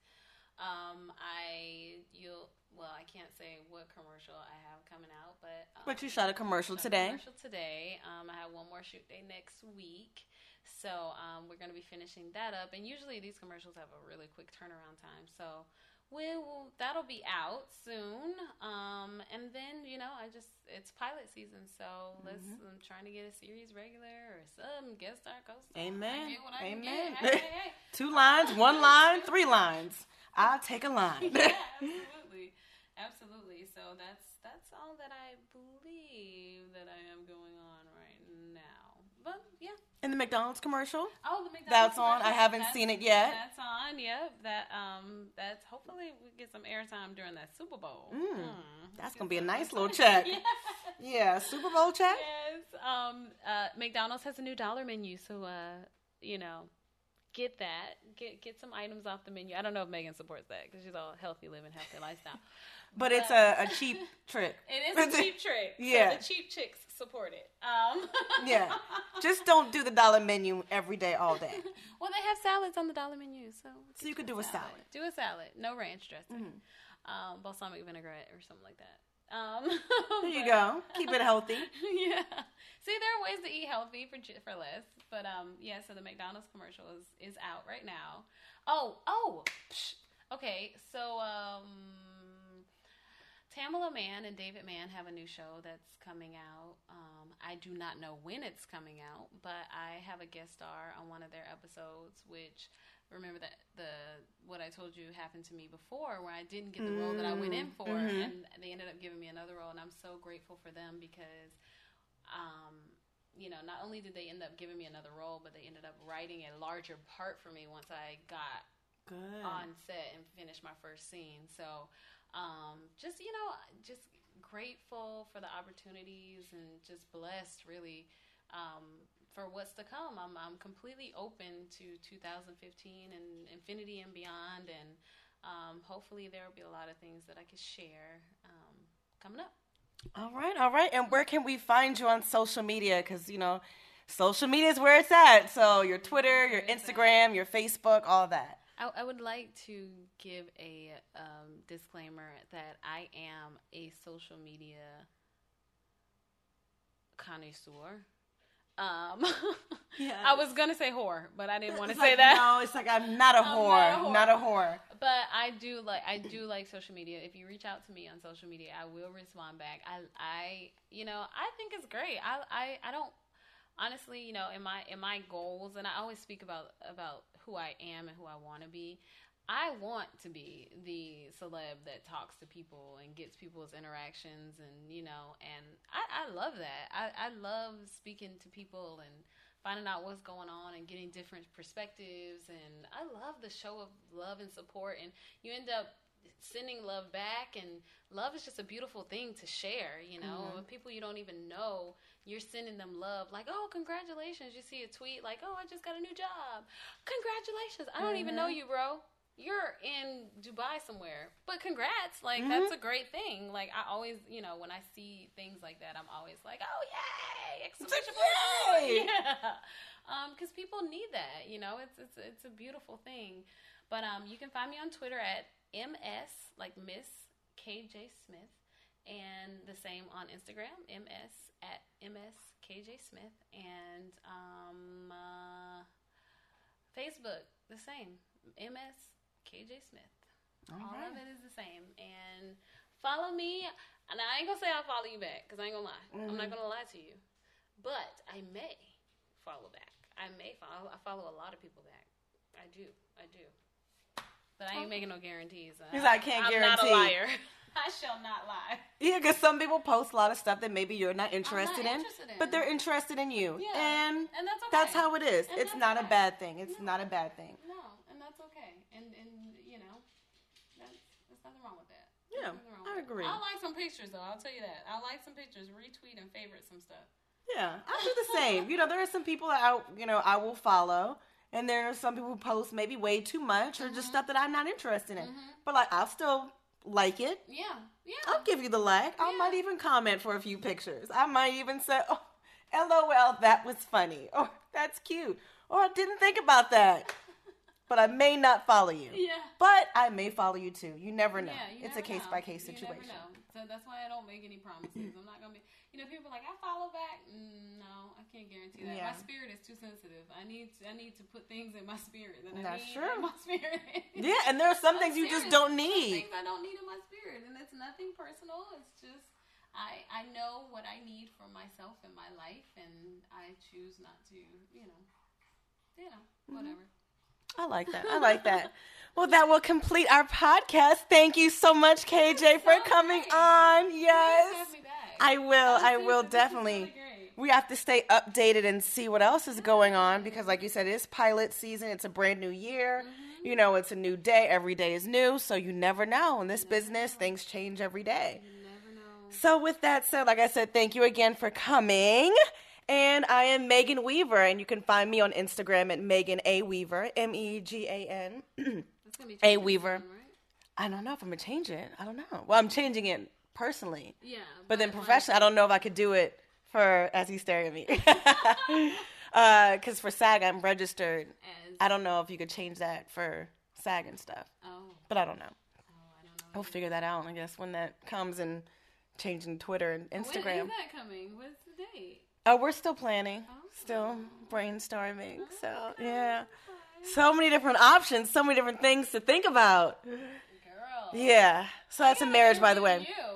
Um, I you'll well, I can't say what commercial I have coming out, but um, but you shot a commercial today. commercial today. Um, I have one more shoot day next week, so um, we're going to be finishing that up. And usually these commercials have a really quick turnaround time, so we will that'll be out soon. Um, and then you know, I just it's pilot season, so mm-hmm. let's I'm trying to get a series regular or some guest star co-star. Amen. Amen. Hey, hey, hey. Two lines, one line, three lines. I'll take a line. yeah, absolutely, absolutely. So that's that's all that I believe that I am going on right now. But yeah. In the McDonald's commercial. Oh, the McDonald's. That's on. I haven't that's, seen it yet. That's on. Yep. That um. That's hopefully we get some airtime during that Super Bowl. Mm, mm. That's gonna be a nice little check. yeah. yeah. Super Bowl check. Yes. Um. Uh. McDonald's has a new dollar menu, so uh. You know, get that. Get get some items off the menu. I don't know if Megan supports that because she's all healthy living, healthy lifestyle. but, but, it's a, a cheap trick. It is a cheap trick. Yeah, so the cheap chicks support it. Um. yeah, just don't do the dollar menu every day, all day. well, they have salads on the dollar menu, so so you could do a salad. salad. Do a salad, no ranch dressing, mm-hmm. um, balsamic vinaigrette or something like that. Um, there you go. Keep it healthy. yeah. See, there are ways to eat healthy for for less. But um, yeah. So the McDonald's commercial is is out right now. Oh, oh. Psh. Okay. So um, Tamela Mann and David Mann have a new show that's coming out. Um, I do not know when it's coming out, but I have a guest star on one of their episodes, which remember that the what I told you happened to me before, where I didn't get the role that I went in for, mm-hmm. and they ended up giving me another role, and I'm so grateful for them because, um, you know, not only did they end up giving me another role, but they ended up writing a larger part for me once I got Good. on set and finished my first scene. So, um, just you know, just grateful for the opportunities and just blessed, really. Um, for what's to come. I'm I'm completely open to 2015 and infinity and beyond, and um, hopefully there will be a lot of things that I can share um, coming up. All right, all right. And where can we find you on social media? Because you know, social media is where it's at. So your Twitter, your Instagram, your Facebook, all that. I, I would like to give a um, disclaimer that I am a social media connoisseur. Um, yeah. I was gonna say whore, but I didn't want to say like, that. No, it's like I'm not a whore, not a whore. Not a whore. But I do like I do like social media. If you reach out to me on social media, I will respond back. I I you know I think it's great. I I I don't honestly you know in my in my goals, and I always speak about about who I am and who I want to be. I want to be the celeb that talks to people and gets people's interactions, and you know, and I, I love that. I, I love speaking to people and finding out what's going on and getting different perspectives, and I love the show of love and support, and you end up sending love back. And love is just a beautiful thing to share you know. Mm-hmm. people you don't even know you're sending them love. Like oh congratulations. You see a tweet like oh i just got a new job congratulations. I don't mm-hmm. even know you bro you're in dubai somewhere but congrats like mm-hmm. that's a great thing like i always you know when i see things like that i'm always like oh yay exclamation yay! yeah because um, people need that you know it's it's it's a beautiful thing but um, you can find me on twitter at ms like miss kj smith and the same on Instagram, ms at mskjsmith, and um, uh, Facebook the same, mskjsmith. All, All right. of it is the same, and follow me. And I ain't gonna say I'll follow you back because I ain't gonna lie. Mm-hmm. I'm not mm-hmm. gonna lie to you, but I may follow back. I may follow. I follow a lot of people back. I do. I do. But I ain't making no guarantees. Because I can't I'm guarantee. I'm not a liar. I shall not lie. Yeah, because some people post a lot of stuff that maybe you're not interested, not in, interested in, but they're interested in you. Yeah. And, and that's, okay. that's how it is. And it's not okay. a bad thing. It's no. not a bad thing. No, and that's okay. And, and you know, that's, there's nothing wrong with that. Yeah, I agree. I like some pictures, though. I'll tell you that. I like some pictures. Retweet and favorite some stuff. Yeah, I do the same. you know, there are some people that I, you know, I will follow and there are some people who post maybe way too much or mm-hmm. just stuff that I'm not interested in. Mm-hmm. But like, I'll still like it. Yeah, yeah. I'll give you the like. Yeah. I might even comment for a few pictures. I might even say, "Oh, LOL, that was funny," or "That's cute," or "I didn't think about that." But I may not follow you. Yeah. But I may follow you too. You never know. Yeah, you it's never a case by case situation. So that's why I don't make any promises. I'm not gonna be. You know, people are like I follow back. Mm, no, I can't guarantee that. Yeah. My spirit is too sensitive. I need to, I need to put things in my spirit that I need true. in my spirit. yeah, and there are some things you just don't need. Things I don't need in my spirit, and it's nothing personal. It's just I I know what I need for myself in my life, and I choose not to. You know, you know, mm-hmm. whatever. I like that. I like that. Well, that will complete our podcast. Thank you so much, KJ, for coming on. Yes. I will. I will definitely. We have to stay updated and see what else is going on because, like you said, it's pilot season. It's a brand new year. Mm-hmm. You know, it's a new day. Every day is new, so you never know. In this business, know. things change every day. So, with that said, like I said, thank you again for coming. And I am Megan Weaver, and you can find me on Instagram at Megan A Weaver, M E G A N A Weaver. Soon, right? I don't know if I'm gonna change it. I don't know. Well, I'm changing it personally. Yeah. But, but then professionally, I don't know if I could do it for as he's staring at me. Because uh, for SAG, I'm registered. As I don't know if you could change that for SAG and stuff. Oh. But I don't know. Oh, I don't know. We'll figure that out, I guess, when that comes and changing Twitter and Instagram. When is that coming? What's the date? Oh, we're still planning, still brainstorming. Oh, so okay. yeah, so many different options, so many different things to think about. Yeah. So that's a marriage, by the way. You.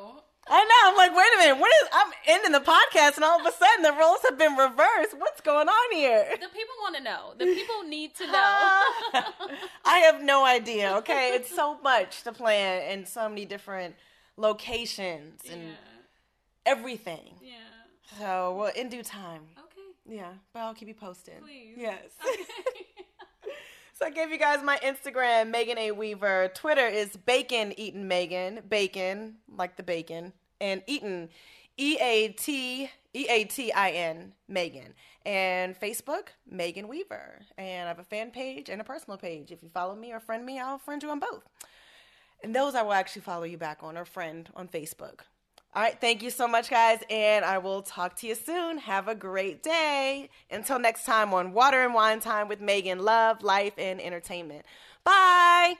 I know. I'm like, wait a minute. What is? I'm ending the podcast, and all of a sudden the roles have been reversed. What's going on here? The people want to know. The people need to know. I have no idea. Okay, it's so much to plan, and so many different locations and yeah. everything. Yeah. So, well, in due time. Okay. Yeah, but I'll keep you posted. Please. Yes. Okay. So I gave you guys my Instagram, Megan A. Weaver. Twitter is Bacon Eatin Megan. Bacon, like the bacon. And Eatin, E A T E A T I N Megan. And Facebook, Megan Weaver. And I have a fan page and a personal page. If you follow me or friend me, I'll friend you on both. And those I will actually follow you back on or friend on Facebook. All right, thank you so much, guys, and I will talk to you soon. Have a great day. Until next time on Water and Wine Time with Megan Love, Life, and Entertainment. Bye.